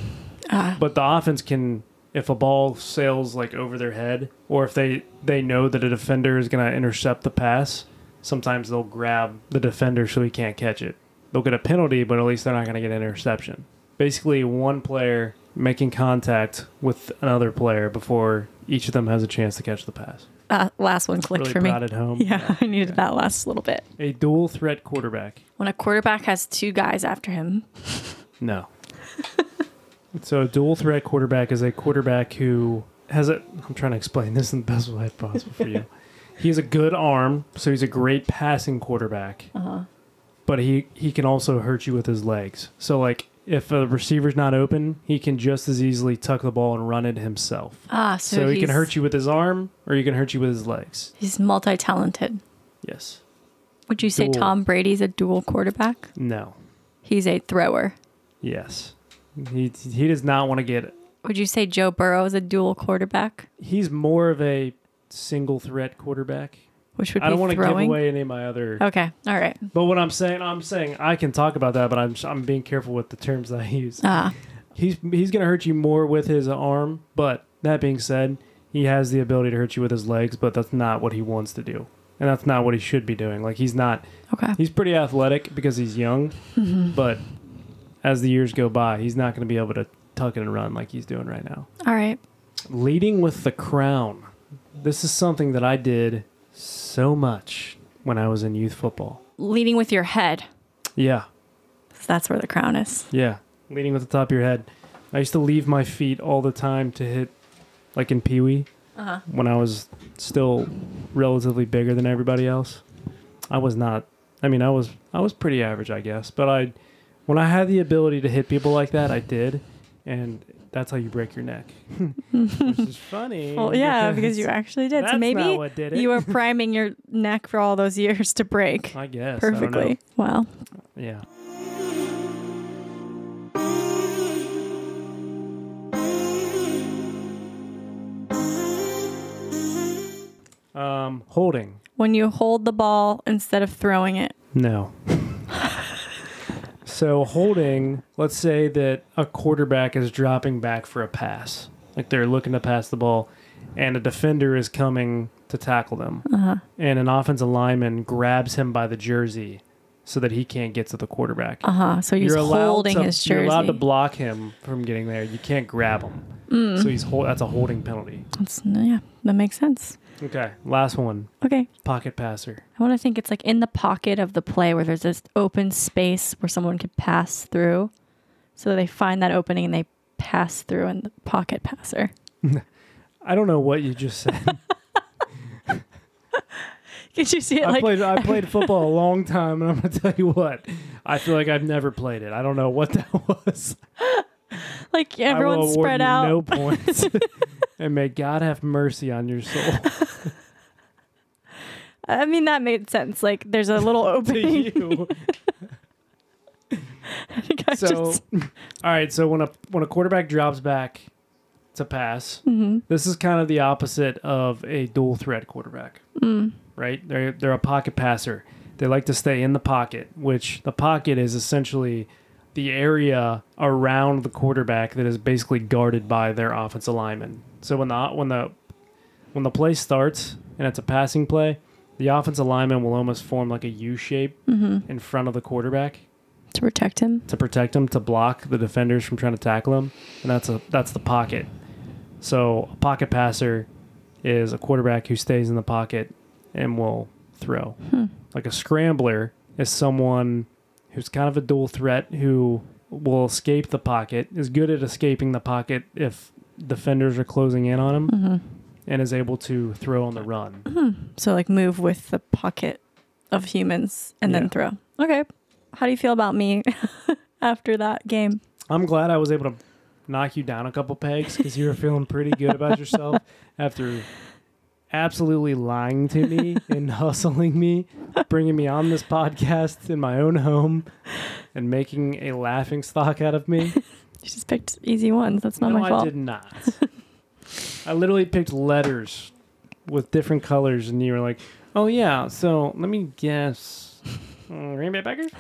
Ah. But the offense can, if a ball sails like over their head, or if they they know that a defender is going to intercept the pass, sometimes they'll grab the defender so he can't catch it. They'll get a penalty, but at least they're not going to get an interception. Basically, one player making contact with another player before each of them has a chance to catch the pass. Uh, last one clicked really for me. brought it home. Yeah, I needed that last little bit. A dual threat quarterback. When a quarterback has two guys after him, No. so a dual threat quarterback is a quarterback who has a. I'm trying to explain this in the best way possible for you. He has a good arm, so he's a great passing quarterback. Uh-huh. But he he can also hurt you with his legs. So like if a receiver's not open, he can just as easily tuck the ball and run it himself. ah, so, So, he can hurt you with his arm, or he can hurt you with his legs. He's multi-talented. Yes. Would you say Dual. Tom Brady's a dual quarterback? No. He's a thrower. Yes. He he does not want to get it. Would you say Joe Burrow is a dual quarterback, he's more of a single threat quarterback. Which would be I don't want to give throwing? away any of my other. Okay, all right. But what I'm saying, I'm saying I can talk about that, but I'm I'm being careful with the terms that I use. Ah, He's he's gonna hurt you more with his arm, but that being said, he has the ability to hurt you with his legs, but that's not what he wants to do, and that's not what he should be doing. Like he's not. okay. He's pretty athletic because he's young, but as the years go by, he's not going to be able to tuck it and run like he's doing right now. All right. Leading with the crown. This is something that I did so much when I was in youth football. Leading with your head. Yeah, So that's where the crown is. yeah. Leading with the top of your head. I used to leave my feet all the time to hit, like in Pee Wee, Uh-huh. when I was still relatively bigger than everybody else. I was not. I mean, I was I was pretty average, I guess. But I, when I had the ability to hit people like that, I did, and that's how you break your neck, which is funny. Well, yeah, because you actually did. so maybe not what did it. you were priming your neck for all those years to break I guess I don't know. perfectly. Wow. Yeah. Um, holding. When you hold the ball instead of throwing it. No. So holding, let's say that a quarterback is dropping back for a pass, like they're looking to pass the ball, and a defender is coming to tackle them, Uh-huh. and an offensive lineman grabs him by the jersey so that he can't get to the quarterback. Uh huh. So he's holding to, his jersey. You're allowed to block him from getting there. You can't grab him. Mm. So he's hold, that's a holding penalty. That's, yeah, that makes sense. Okay, last one. Okay. Pocket passer. I want to think it's like in the pocket of the play where there's this open space where someone could pass through. So they find that opening and they pass through in the pocket passer. I don't know what you just said. Did you see it? I Like, played I played football a long time, and I'm gonna tell you what. I feel like I've never played it. I don't know what that was. like everyone's spread out. No points. And may God have mercy on your soul. I mean, that made sense. Like there's a little to opening. you. I think I So, just all right. So when a when a quarterback drops back to pass, Mm-hmm. this is kind of the opposite of a dual threat quarterback, Mm. right? They're they're a pocket passer. They like to stay in the pocket, which the pocket is essentially the area around the quarterback that is basically guarded by their offensive lineman. So when the when the when the play starts and it's a passing play, the offensive lineman will almost form like a U shape Mm-hmm. in front of the quarterback to protect him. to protect him to block the defenders from trying to tackle him, and that's a that's the pocket. So a pocket passer is a quarterback who stays in the pocket and will throw. Like a scrambler is someone who's kind of a dual threat who will escape the pocket, is good at escaping the pocket if defenders are closing in on him, mm-hmm. and is able to throw on the run. Mm-hmm. So like move with the pocket of humans and Yeah. then throw. Okay. How do you feel about me after that game? I'm glad I was able to knock you down a couple pegs because you were feeling pretty good about yourself after absolutely lying to me and hustling me, bringing me on this podcast in my own home, and making a laughing stock out of me. You just picked easy ones. That's not no, my fault. I did not. I literally picked letters with different colors, and you were like, "Oh yeah, so let me guess." Mm, Green Bay Packers.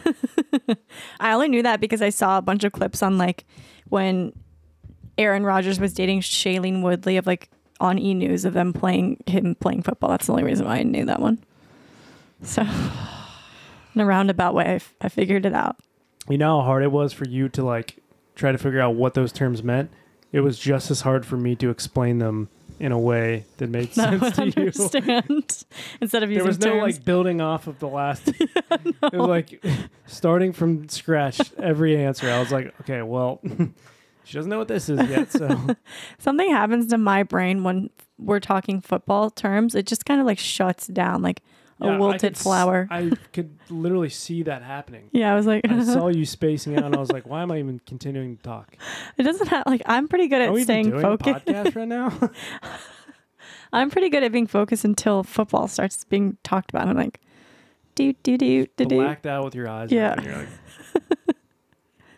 I only knew that because I saw a bunch of clips on like when Aaron Rodgers was dating Shailene Woodley of like on E News of them playing him playing football. That's the only reason why I knew that one. So in a roundabout way, I, f- I figured it out. You know how hard it was for you to like try to figure out what those terms meant? It was just as hard for me to explain them in a way that made sense to you. understand instead of There using was no terms. like building off of the last. It was like starting from scratch every answer. I was like, okay, well, she doesn't know what this is yet, so Something happens to my brain when we're talking football terms. It just kind of like shuts down, like Yeah, wilted s- flower. I could literally see that happening. yeah, I was like, I saw you spacing out, and I was like, why am I even continuing to talk? it doesn't have like I'm pretty good Are at even staying doing focused. a podcast right now? I'm pretty good at being focused until football starts being talked about. I'm like, do do do do do. Blacked out with your eyes. Yeah. like,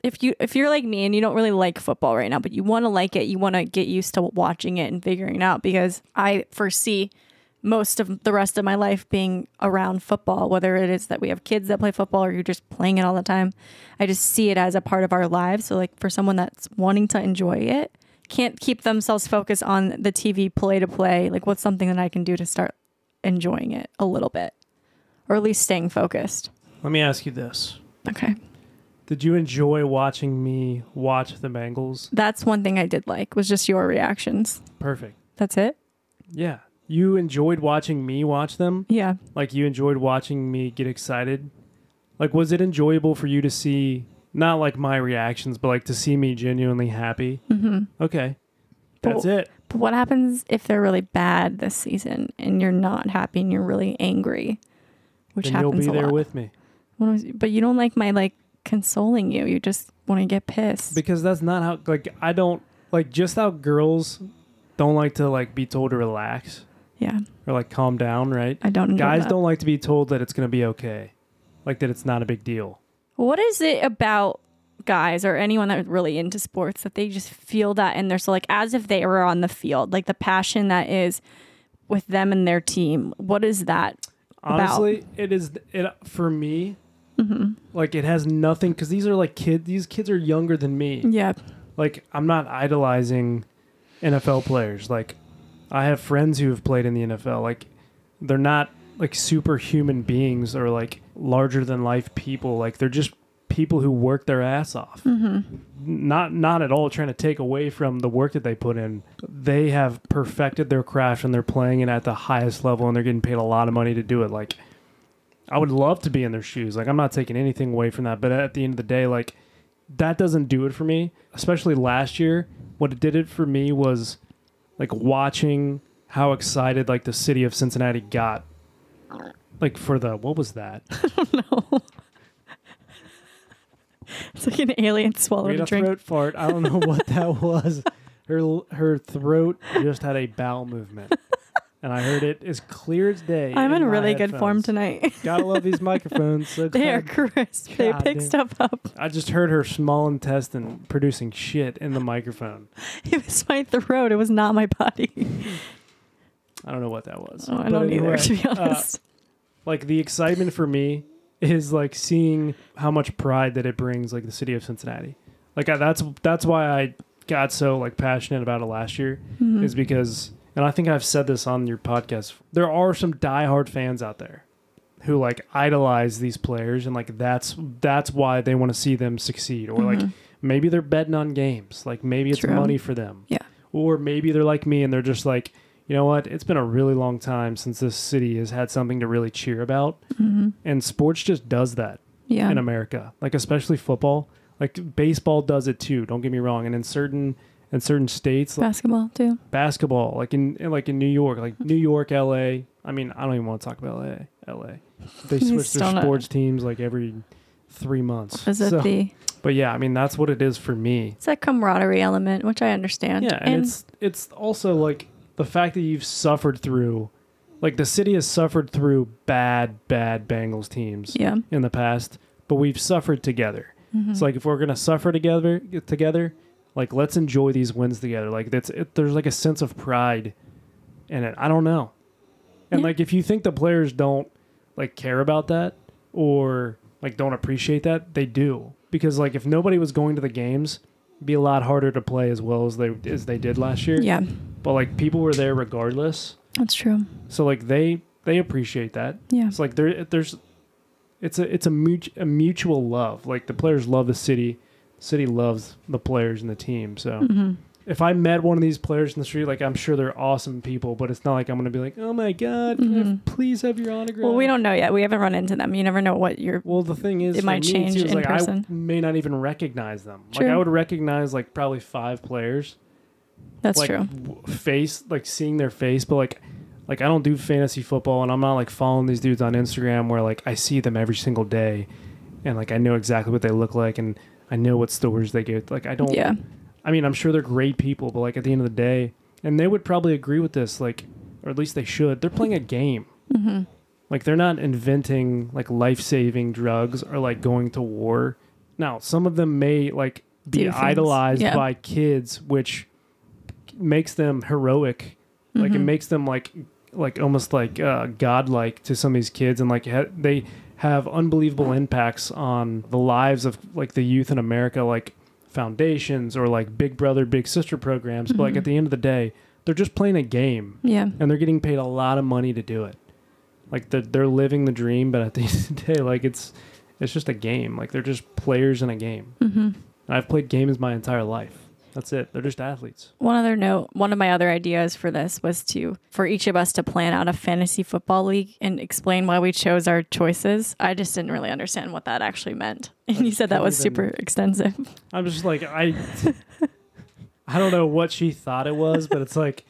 If you if you're like me and you don't really like football right now, but you want to like it, you want to get used to watching it and figuring it out because I foresee most of the rest of my life being around football, whether it is that we have kids that play football or you're just playing it all the time. I just see it as a part of our lives. So like for someone that's wanting to enjoy it, can't keep themselves focused on the TV play to play, like what's something that I can do to start enjoying it a little bit or at least staying focused. Let me ask you this. Okay. Did you enjoy watching me watch the Bengals? That's one thing I did like was just your reactions. Perfect. That's it? Yeah. You enjoyed watching me watch them? Yeah. Like you enjoyed watching me get excited? Like was it enjoyable for you to see not like my reactions, but like to see me genuinely happy? Mm-hmm. Okay. That's But- it. But what happens if they're really bad this season and you're not happy and you're really angry? Which Then you'll happens be a there lot. with me. But you don't like my like consoling you. You just want to get pissed. Because that's not how like I don't like just how girls don't like to like be told to relax yeah. or like calm down, right? I don't enjoy Guys that. don't like to be told that it's going to be okay. Like that it's not a big deal. What is it about guys or anyone that's really into sports that they just feel that in their so like as if they were on the field, like the passion that is with them and their team. What is that? about? Honestly, it is it for me. Mm-hmm. Like it has nothing because these are like kids. These kids are younger than me. Yeah. Like I'm not idolizing NFL players. Like I have friends who have played in the NFL. Like they're not like superhuman beings or like larger than life people. Like they're just people who work their ass off. Mm-hmm. Not not at all trying to take away from the work that they put in. They have perfected their craft and they're playing it at the highest level and they're getting paid a lot of money to do it. Like I would love to be in their shoes. Like I'm not taking anything away from that, but at the end of the day, like that doesn't do it for me. Especially last year, what it did it for me was like watching how excited like the city of Cincinnati got. Like for the what was that? I don't know. It's like an alien swallowed a drink. throat fart. I don't know what that was. Her her throat just had a bowel movement. And I heard it as clear as day. I'm in my really good form tonight. Gotta love these microphones. So they are crisp. They God pick damn. stuff up. I just heard her small intestine producing shit in the microphone. It was my throat. It was not my body. I don't know what that was. Oh, I don't anyway, either, to be uh, honest. like the excitement for me is like seeing how much pride that it brings like the city of Cincinnati. Like I, that's that's why I got so like passionate about it last year Mm-hmm. is because and I think I've said this on your podcast. There are some diehard fans out there who like idolize these players and like that's that's why they want to see them succeed or like maybe they're betting on games. Like maybe it's Mm-hmm. True. money for them. Yeah. Or maybe they're like me and they're just like, you know what? It's been a really long time since this city has had something to really cheer about. And sports just does that Mm-hmm. Yeah. in America. Like especially football. Like baseball does it too, don't get me wrong. And in certain in certain states, like Basketball too. basketball, like in, in like in New York, like New York, LA. I mean, I don't even want to talk about LA. LA. They switch their not- sports teams like every 3 months. Is it So- the but yeah, I mean that's what it is for me. it's that camaraderie element, which I understand. Yeah, and, it's it's also like the fact that you've suffered through, like the city has suffered through bad, bad Bengals teams yeah. in the past, but we've suffered together. Mm-hmm. It's like if we're gonna suffer together, together, like let's enjoy these wins together. Like that's it, there's like a sense of pride in it. I don't know, and Yeah. like if you think the players don't like care about that or like don't appreciate that, they do because like if nobody was going to the games. it'd Be a lot harder to play as well as they as they did last year. Yeah. But like people were there regardless. That's true. So like they they appreciate that. Yeah. It's like there there's it's a it's a, mut- a mutual love. Like the players love the city, city loves the players and the team. So Mm-hmm. if I met one of these players in the street, like I'm sure they're awesome people, but it's not like I'm gonna be like, oh my god, I please have your autograph? Mm-hmm. Well, we don't know yet. We haven't run into them. You never know what you're. Well, the thing is, It might me, change too, in like person. I may not even recognize them. Like True. I would recognize like probably five players. That's like true. w- face like seeing their face but like like I don't do fantasy football and I'm not like following these dudes on Instagram where like I see them every single day and like I know exactly what they look like and I know what stores they get like I don't Yeah. I mean I'm sure they're great people but like at the end of the day and they would probably agree with this like or at least they should they're playing a game Mm-hmm. like they're not inventing like life-saving drugs or like going to war now some of them may like be Do idolized Yeah. by kids which makes them heroic like Mm-hmm. it makes them like like almost like uh, godlike to some of these kids and like ha- they have unbelievable impacts on the lives of like the youth in america like foundations or like big brother big sister programs but like Mm-hmm. at the end of the day they're just playing a game Yeah. and they're getting paid a lot of money to do it like they're, they're living the dream but at the end of the day like it's it's just a game like they're just players in a game Mm-hmm. and i've played games my entire life that's it they're just athletes One other note, one of my other ideas for this was to for each of us to plan out a fantasy football league and explain why we chose our choices. I just didn't really understand what that actually meant. And you said that was super extensive. i'm just like i i don't know what she thought it was but it's like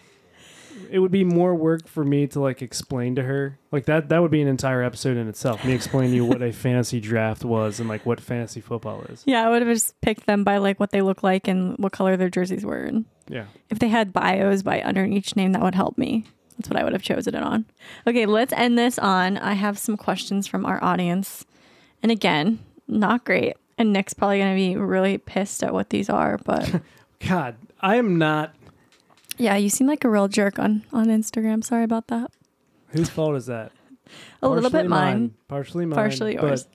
it would be more work for me to like explain to her like that that would be an entire episode in itself me explaining to you what a fantasy draft was and like what fantasy football is Yeah, I would have just picked them by like what they look like and what color their jerseys were. And yeah if they had bios by under each name, that would help me. That's what I would have chosen it on. Okay, let's end this on. I have some questions from our audience. And again, not great. And Nick's probably going to be really pissed at what these are, but god i am not yeah, you seem like a real jerk on on Instagram. Sorry about that. whose fault is that A little bit mine, partially mine, partially yours.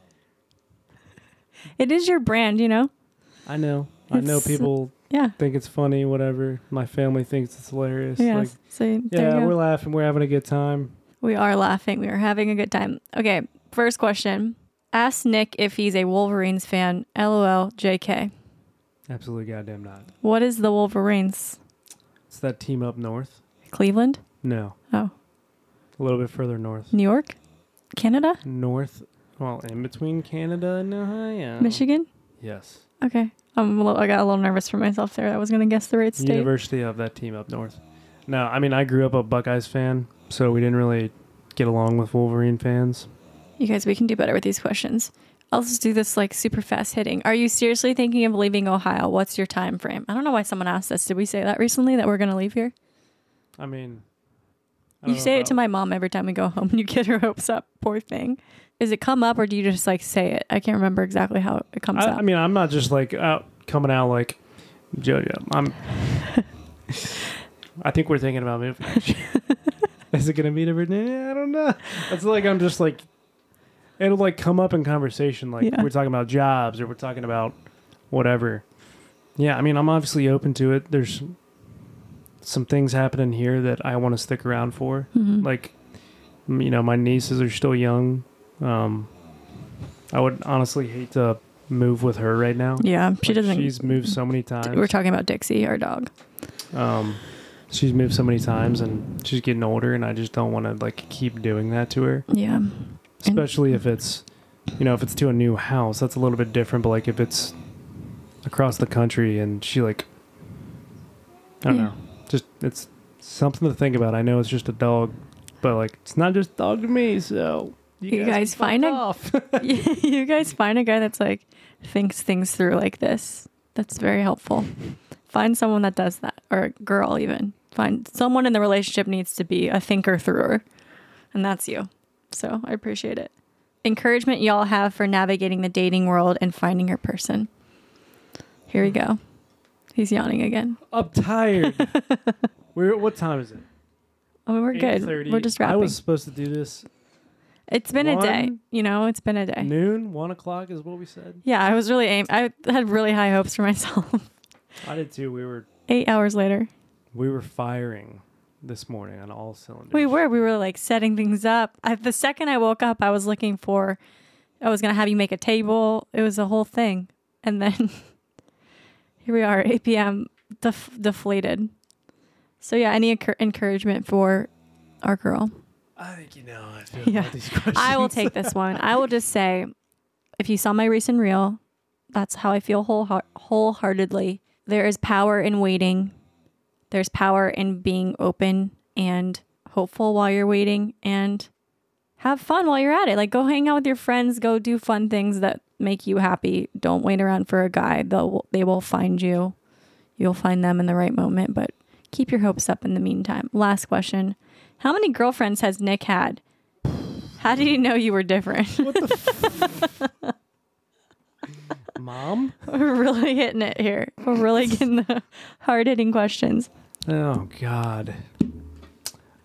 It is your brand, you know. I know, I know people Yeah. think it's funny, whatever. My family thinks it's hilarious. Yeah. Like, so yeah, we're laughing, we're having a good time. We are laughing. We are having a good time. Okay, first question. Ask Nick if he's a Wolverines fan. LOL, JK. Absolutely goddamn not. What is the Wolverines? It's that team up north. Cleveland? No, Oh, a little bit further north. New York? Canada? North, well, in between Canada and Ohio. Michigan? Yes. Okay. I'm a little, I got a little nervous for myself there. I was going to guess the right state. University of that team up north. No, I mean I grew up a Buckeyes fan, so we didn't really get along with Wolverine fans. You guys, we can do better with these questions. I'll just do this like super fast hitting. Are you seriously thinking of leaving Ohio? What's your time frame? I don't know why someone asked us. Did we say that recently that we're going to leave here? I mean, I You say it to my mom every time we go home and you get her hopes up. Poor thing. Does it come up or do you just like say it? I can't remember exactly how it comes I, up. I mean, I'm not just like out coming out like JoJo. I'm. I think we're thinking about moving. Is it gonna be to Virginia? I don't know. It's like I'm just like it'll like come up in conversation, like Yeah. we're talking about jobs or we're talking about whatever. Yeah, I mean, I'm obviously open to it. There's some things happening here that I want to stick around for. Mhm. Like, m- you know, my nieces are still young. Um, I would honestly hate to move with her right now. yeah, she Like, doesn't. She's moved so many times. We're talking about Dixie, our dog. Um, she's moved so many times, and she's getting older, and I just don't want to like keep doing that to her. Yeah. Especially if it's, you know, if it's to a new house, that's a little bit different. But like if it's across the country, and she like, I don't Yeah. know, just it's something to think about. I know it's just a dog, but like it's not just dog to me. So You guys find a- off. you guys find a guy that's like thinks things through like this. That's very helpful. Find someone that does that, or a girl even. Find someone in the relationship needs to be a thinker througher, and that's you. So I appreciate it. Encouragement y'all have for navigating the dating world and finding your person. Here we go. He's yawning again. I'm tired. We're what time is it? Oh, we're good. 8:30. We're just wrapping. I was supposed to do this it's been a day. You know, it's been a day. noon, one o'clock is what we said. Yeah, I was really aim. I had really high hopes for myself. I did too. We were Eight hours later. we were firing this morning on all cylinders. We were. We were like setting things up. I, the second I woke up, I was looking for. I was gonna have you make a table. It was a whole thing, and then here we are, 8 p.m. Def- deflated. So yeah, any encour- encouragement for our girl? I think you know I feel Yeah. these questions. I will take this one. I will just say, if you saw my recent reel, that's how I feel whole wholeheartedly. There is power in waiting. There's power in being open and hopeful while you're waiting and have fun while you're at it. Like go hang out with your friends, go do fun things that make you happy. Don't wait around for a guy. They'll they will find you. You'll find them in the right moment, but keep your hopes up in the meantime. Last question. How many girlfriends has Nick had? How did he know you were different? Mom? We're really hitting it here. We're really getting the hard hitting questions. Oh God.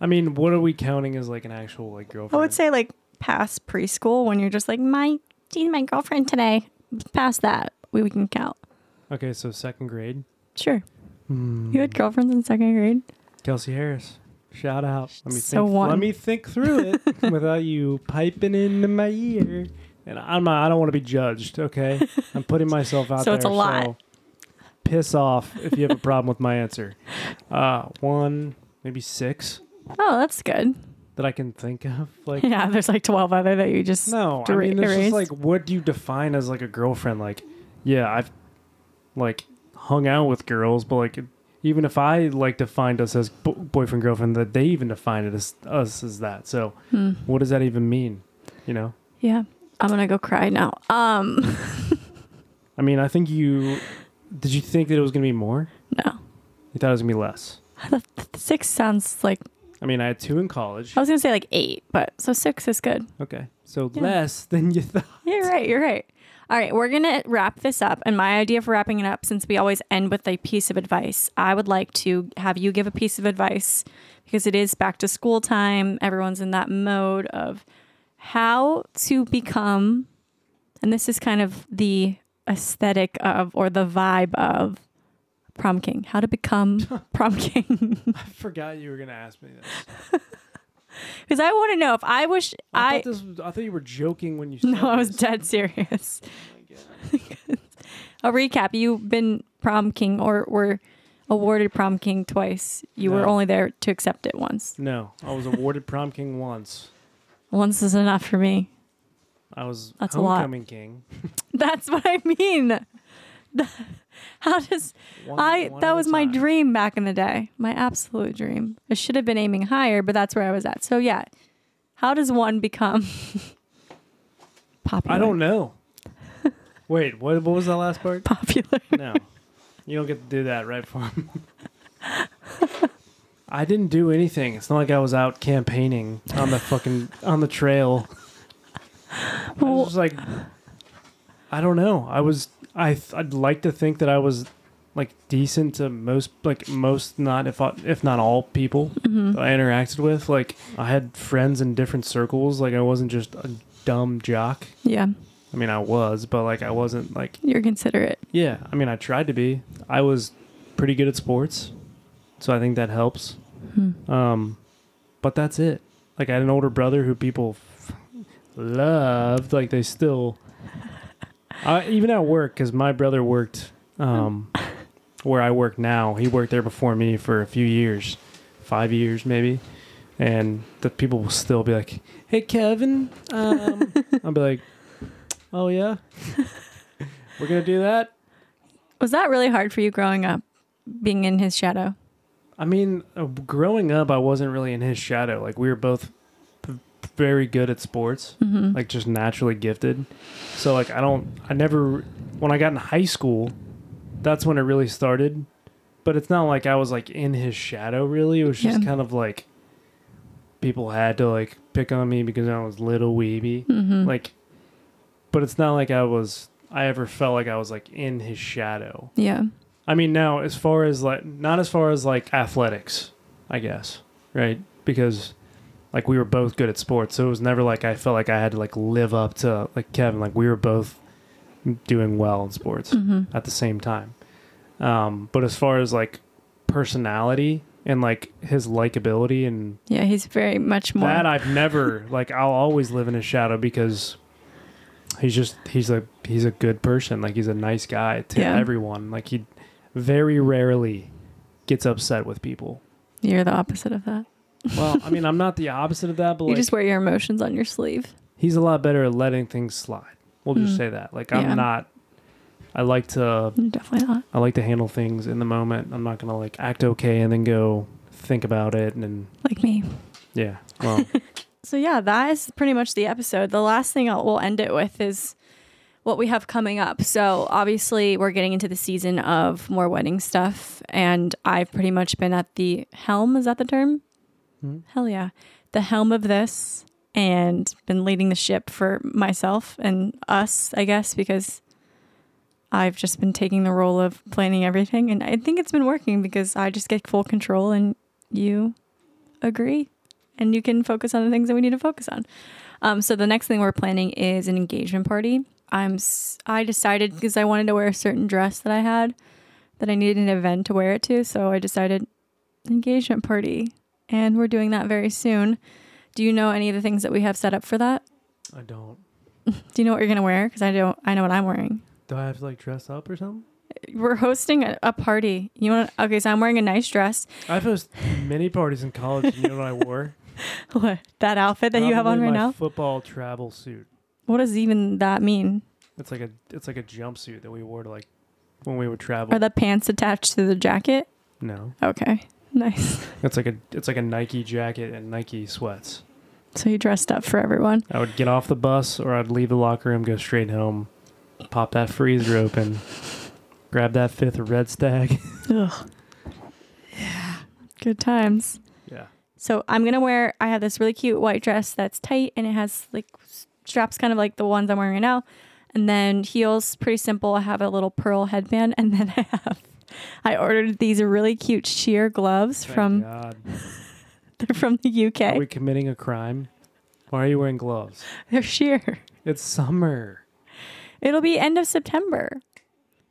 I mean, what are we counting as like an actual like girlfriend? I would say like past preschool when you're just like my she's my girlfriend today. Past that, we, we can count. Okay, so second grade. Sure. Hmm. You had girlfriends in second grade. Kelsey Harris. Shout out. Let me So think. one. Let me think through it without you piping into my ear. And I'm not, I don't want to be judged. Okay, I'm putting myself out there. So there. it's a lot. So piss off if you have a problem with my answer. Uh, one, maybe six Oh, that's good. that I can think of. Like Yeah, there's like twelve other that you just No, I dera- mean, it's just erased. like, what do you define as like a girlfriend? Like, yeah, I've like hung out with girls, but like, even if I like defined us as bo- boyfriend girlfriend, that they even define it as us as that. So, Hmm. what does that even mean? You know, Yeah. I'm gonna go cry now. Um I mean, I think you did. You think that it was gonna be more? no. You thought it was gonna be less. Six sounds like I mean, I had two in college. I was gonna say like eight, but so six is good. Okay, so Yeah. less than you thought. You're right. You're right. All right, we're gonna wrap this up. And my idea for wrapping it up, since we always end with a piece of advice, I would like to have you give a piece of advice because it is back to school time. Everyone's in that mode of how to become, and this is kind of the aesthetic of or the vibe of prom king. How to become prom king? I forgot you were gonna ask me this. Because I want to know if I wish I, I. thought this was, I thought you were joking when you said no, I was this. dead serious. Oh a recap you've been prom king or were awarded prom king twice you were only there to accept it once No, I was awarded prom king once. once is enough for me I was That's homecoming king. that's what i mean how does One- i one that a was my time. dream back in the day my absolute dream i should have been aiming higher but that's where i was at so yeah how does one become popular I don't know. Wait, what? What was that last part? popular No, you don't get to do that right for him. I didn't do anything. It's not like I was out campaigning on the fucking on the trail. I was just like, I don't know. I was I th- I'd like to think that I was like decent to most like most not if I, if not all people Mm-hmm. that I interacted with. Like I had friends in different circles. Like I wasn't just a dumb jock. Yeah, I mean, I was, but like I wasn't like you're considerate. yeah. I mean, I tried to be. I was pretty good at sports, so I think that helps. Um, but that's it. Like I had an older brother who people loved. Like they still, I, even at work, because my brother worked um, where I work now. He worked there before me for a few years, five years maybe. And the people will still be like, "Hey, Kevin," um, I'll be like, "Oh yeah, we're gonna do that." Was that really hard for you growing up, being in his shadow? I mean, uh, growing up, I wasn't really in his shadow. Like we were both very good at sports, Mm-hmm. like just naturally gifted. So like I don't, I never. When I got in high school, that's when it really started. But it's not like I was like in his shadow. Really, it was just Yeah. kind of like people had to like pick on me because I was little weeby. Mm-hmm. Like, but it's not like I was. I ever felt like I was like in his shadow. yeah, I mean, now as far as like not as far as like athletics, I guess, right? Because like we were both good at sports, so it was never like I felt like I had to like live up to like Kevin. Like we were both doing well in sports Mm-hmm. at the same time. Um, but as far as like personality and like his likability and yeah. He's very much more. that I've never like I'll always live in his shadow because he's just he's a he's a good person. Like he's a nice guy to Yeah. everyone. Like he very rarely gets upset with people. you're the opposite of that. Well, I mean, I'm not the opposite of that, but you like just wear your emotions on your sleeve. he's a lot better at letting things slide. We'll just Mm. say that. Like I'm not I like to definitely not. I like to handle things in the moment. I'm not going to like act okay and then go think about it and then Like me. yeah. Well, So yeah, that is pretty much the episode. The last thing I'll, we'll end it with is what we have coming up. So obviously, we're getting into the season of more wedding stuff, and I've pretty much been at the helm. Is that the term? Hmm. Hell yeah, the helm of this, and been leading the ship for myself and us, I guess, because I've just been taking the role of planning everything, and I think it's been working because I just get full control, and you agree and you can focus on the things that we need to focus on. Um, so the next thing we're planning is an engagement party. I'm I decided because I wanted to wear a certain dress that I had that I needed an event to wear it to, so I decided engagement party, and we're doing that very soon. Do you know any of the things that we have set up for that? I don't. Do you know what you're gonna wear? Because I don't. I know what I'm wearing. Do I have to like dress up or something? We're hosting a, a party. You want? Okay, so I'm wearing a nice dress. I've hosted many parties in college. You know what I wore? What that outfit that you have on right my now? Football travel suit. What does even that mean? It's like a it's like a jumpsuit that we wore to like when we would travel. Are the pants attached to the jacket? no, Okay. Nice. it's like a it's like a Nike jacket and Nike sweats. So you dressed up for everyone. I would get off the bus or I'd leave the locker room, go straight home, pop that freezer open, grab that fifth red stag. Ugh. Yeah. Good times. yeah. So I'm gonna wear. I have this really cute white dress that's tight and it has like straps, kind of like the ones I'm wearing right now, and then heels. Pretty simple. I have a little pearl headband, and then I have. I ordered these really cute sheer gloves Thank from. God. They're from the UK. Are we committing a crime? Why are you wearing gloves? They're sheer. It's summer. It'll be end of September.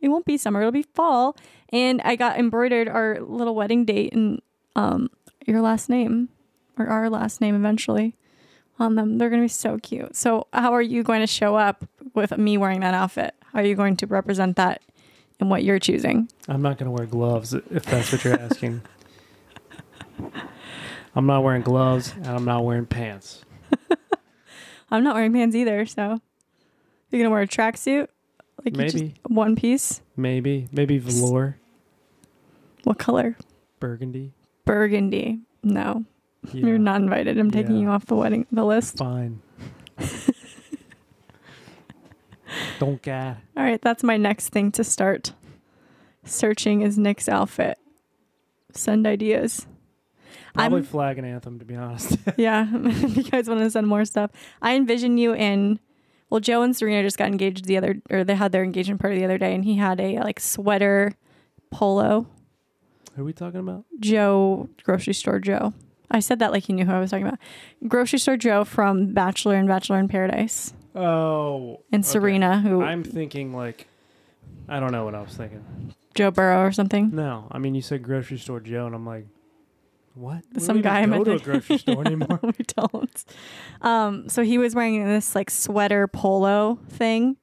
It won't be summer. It'll be fall. And I got embroidered our little wedding date and um your last name or our last name eventually on them. They're gonna be so cute. So how are you going to show up with me wearing that outfit? How are you going to represent that in what you're choosing? I'm not gonna wear gloves if that's what you're asking. I'm not wearing gloves and I'm not wearing pants. I'm not wearing pants either, so you're gonna wear a tracksuit? Like Maybe. one piece? Maybe. Maybe velour. What color? Burgundy. Burgundy. No. Yeah. You're not invited. I'm taking Yeah. you off the wedding the list. Fine. Don't get. All right, that's my next thing to start. Searching is Nick's outfit. Send ideas. Probably I'm flag and anthem, to be honest. yeah. you guys want to send more stuff, I envision you in. Well, Joe and Serena just got engaged the other, or they had their engagement party the other day, and he had a like sweater polo. Who are we talking about? Joe, grocery store Joe. I said that like he knew who I was talking about. Grocery store Joe from Bachelor and Bachelor in Paradise, Oh. and okay. Serena, who I'm thinking like, I don't know what I was thinking. Joe Burrow or something. No, I mean you said grocery store Joe, and I'm like, what? We Some guy go to a grocery store anymore. we don't. Um, so he was wearing this like sweater polo thing.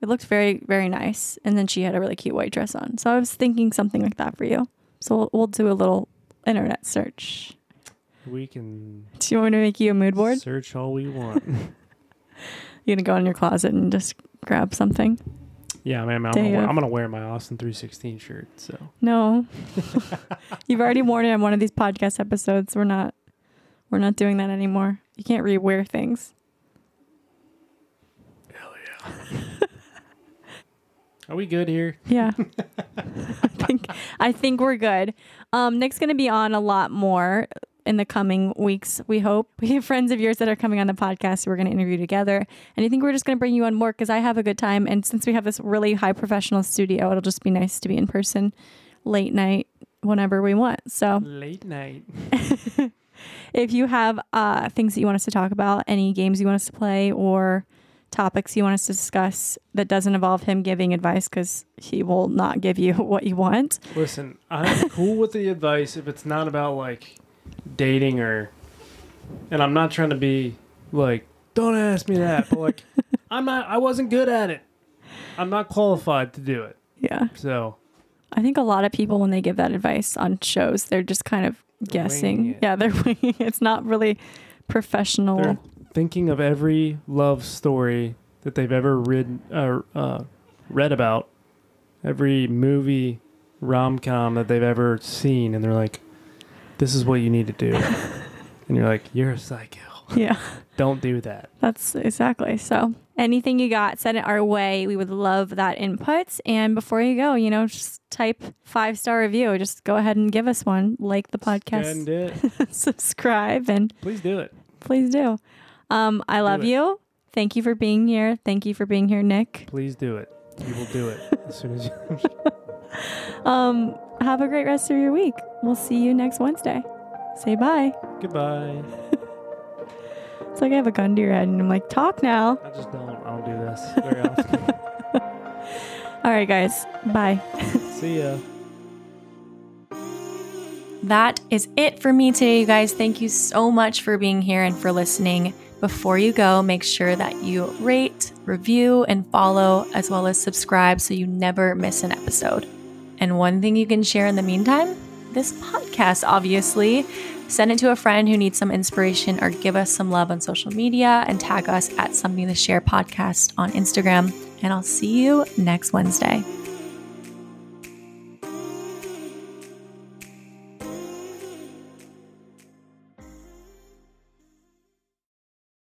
It looked very, very nice. And then she had a really cute white dress on. So I was thinking something like that for you. So we'll, we'll do a little internet search. we can Do you want me to make you a mood board? search all we want. You're gonna go in your closet and just grab something. yeah, man, I'm, gonna wear. I'm gonna wear my Austin 316 shirt. So No, you've already worn it on one of these podcast episodes. We're not, we're not doing that anymore. You can't rewear things. Hell yeah. Are we good here? Yeah. I think I think we're good. Um, Nick's gonna be on a lot more in the coming weeks, we hope. We have friends of yours that are coming on the podcast who we're gonna interview together. And I think we're just gonna bring you on more because I have a good time. And since we have this really high professional studio, it'll just be nice to be in person late night whenever we want. So Late night. if you have uh, things that you want us to talk about, any games you want us to play, or topics you want us to discuss that doesn't involve him giving advice because he will not give you what you want. Listen, I'm cool with the advice if it's not about like dating or, and I'm not trying to be like, don't ask me that, but like, I'm not, I wasn't good at it. I'm not qualified to do it. Yeah. So I think a lot of people, when they give that advice on shows, they're just kind of guessing. Yeah, they're winging it. It's not really professional. they're thinking of every love story that they've ever read, uh, uh, read about, every movie rom com that they've ever seen, and they're like, this is what you need to do. and you're like, you're a psycho. yeah. Don't do that. That's exactly. So, anything you got, send it our way. We would love that input. And before you go, you know, just type five star review. Just go ahead and give us one. Like the Go ahead and podcast, subscribe, and Please do it. please do. Um, I love you. Thank you for being here. Thank you for being here, Nick. Please do it. You will do it as soon as you. Um, have a great rest of your week. We'll see you next Wednesday. Say bye. Goodbye. It's like I have a gun to your head, and I'm like, talk now. I just don't. I don't do this very often. All right, guys. Bye. See ya. That is it for me today, you guys. Thank you so much for being here and for listening. Before you go, make sure that you rate, review, and follow, as well as subscribe so you never miss an episode. And one thing you can share in the meantime this podcast, obviously. Send it to a friend who needs some inspiration or give us some love on social media and tag us at Something to Share podcast on Instagram. And I'll see you next Wednesday.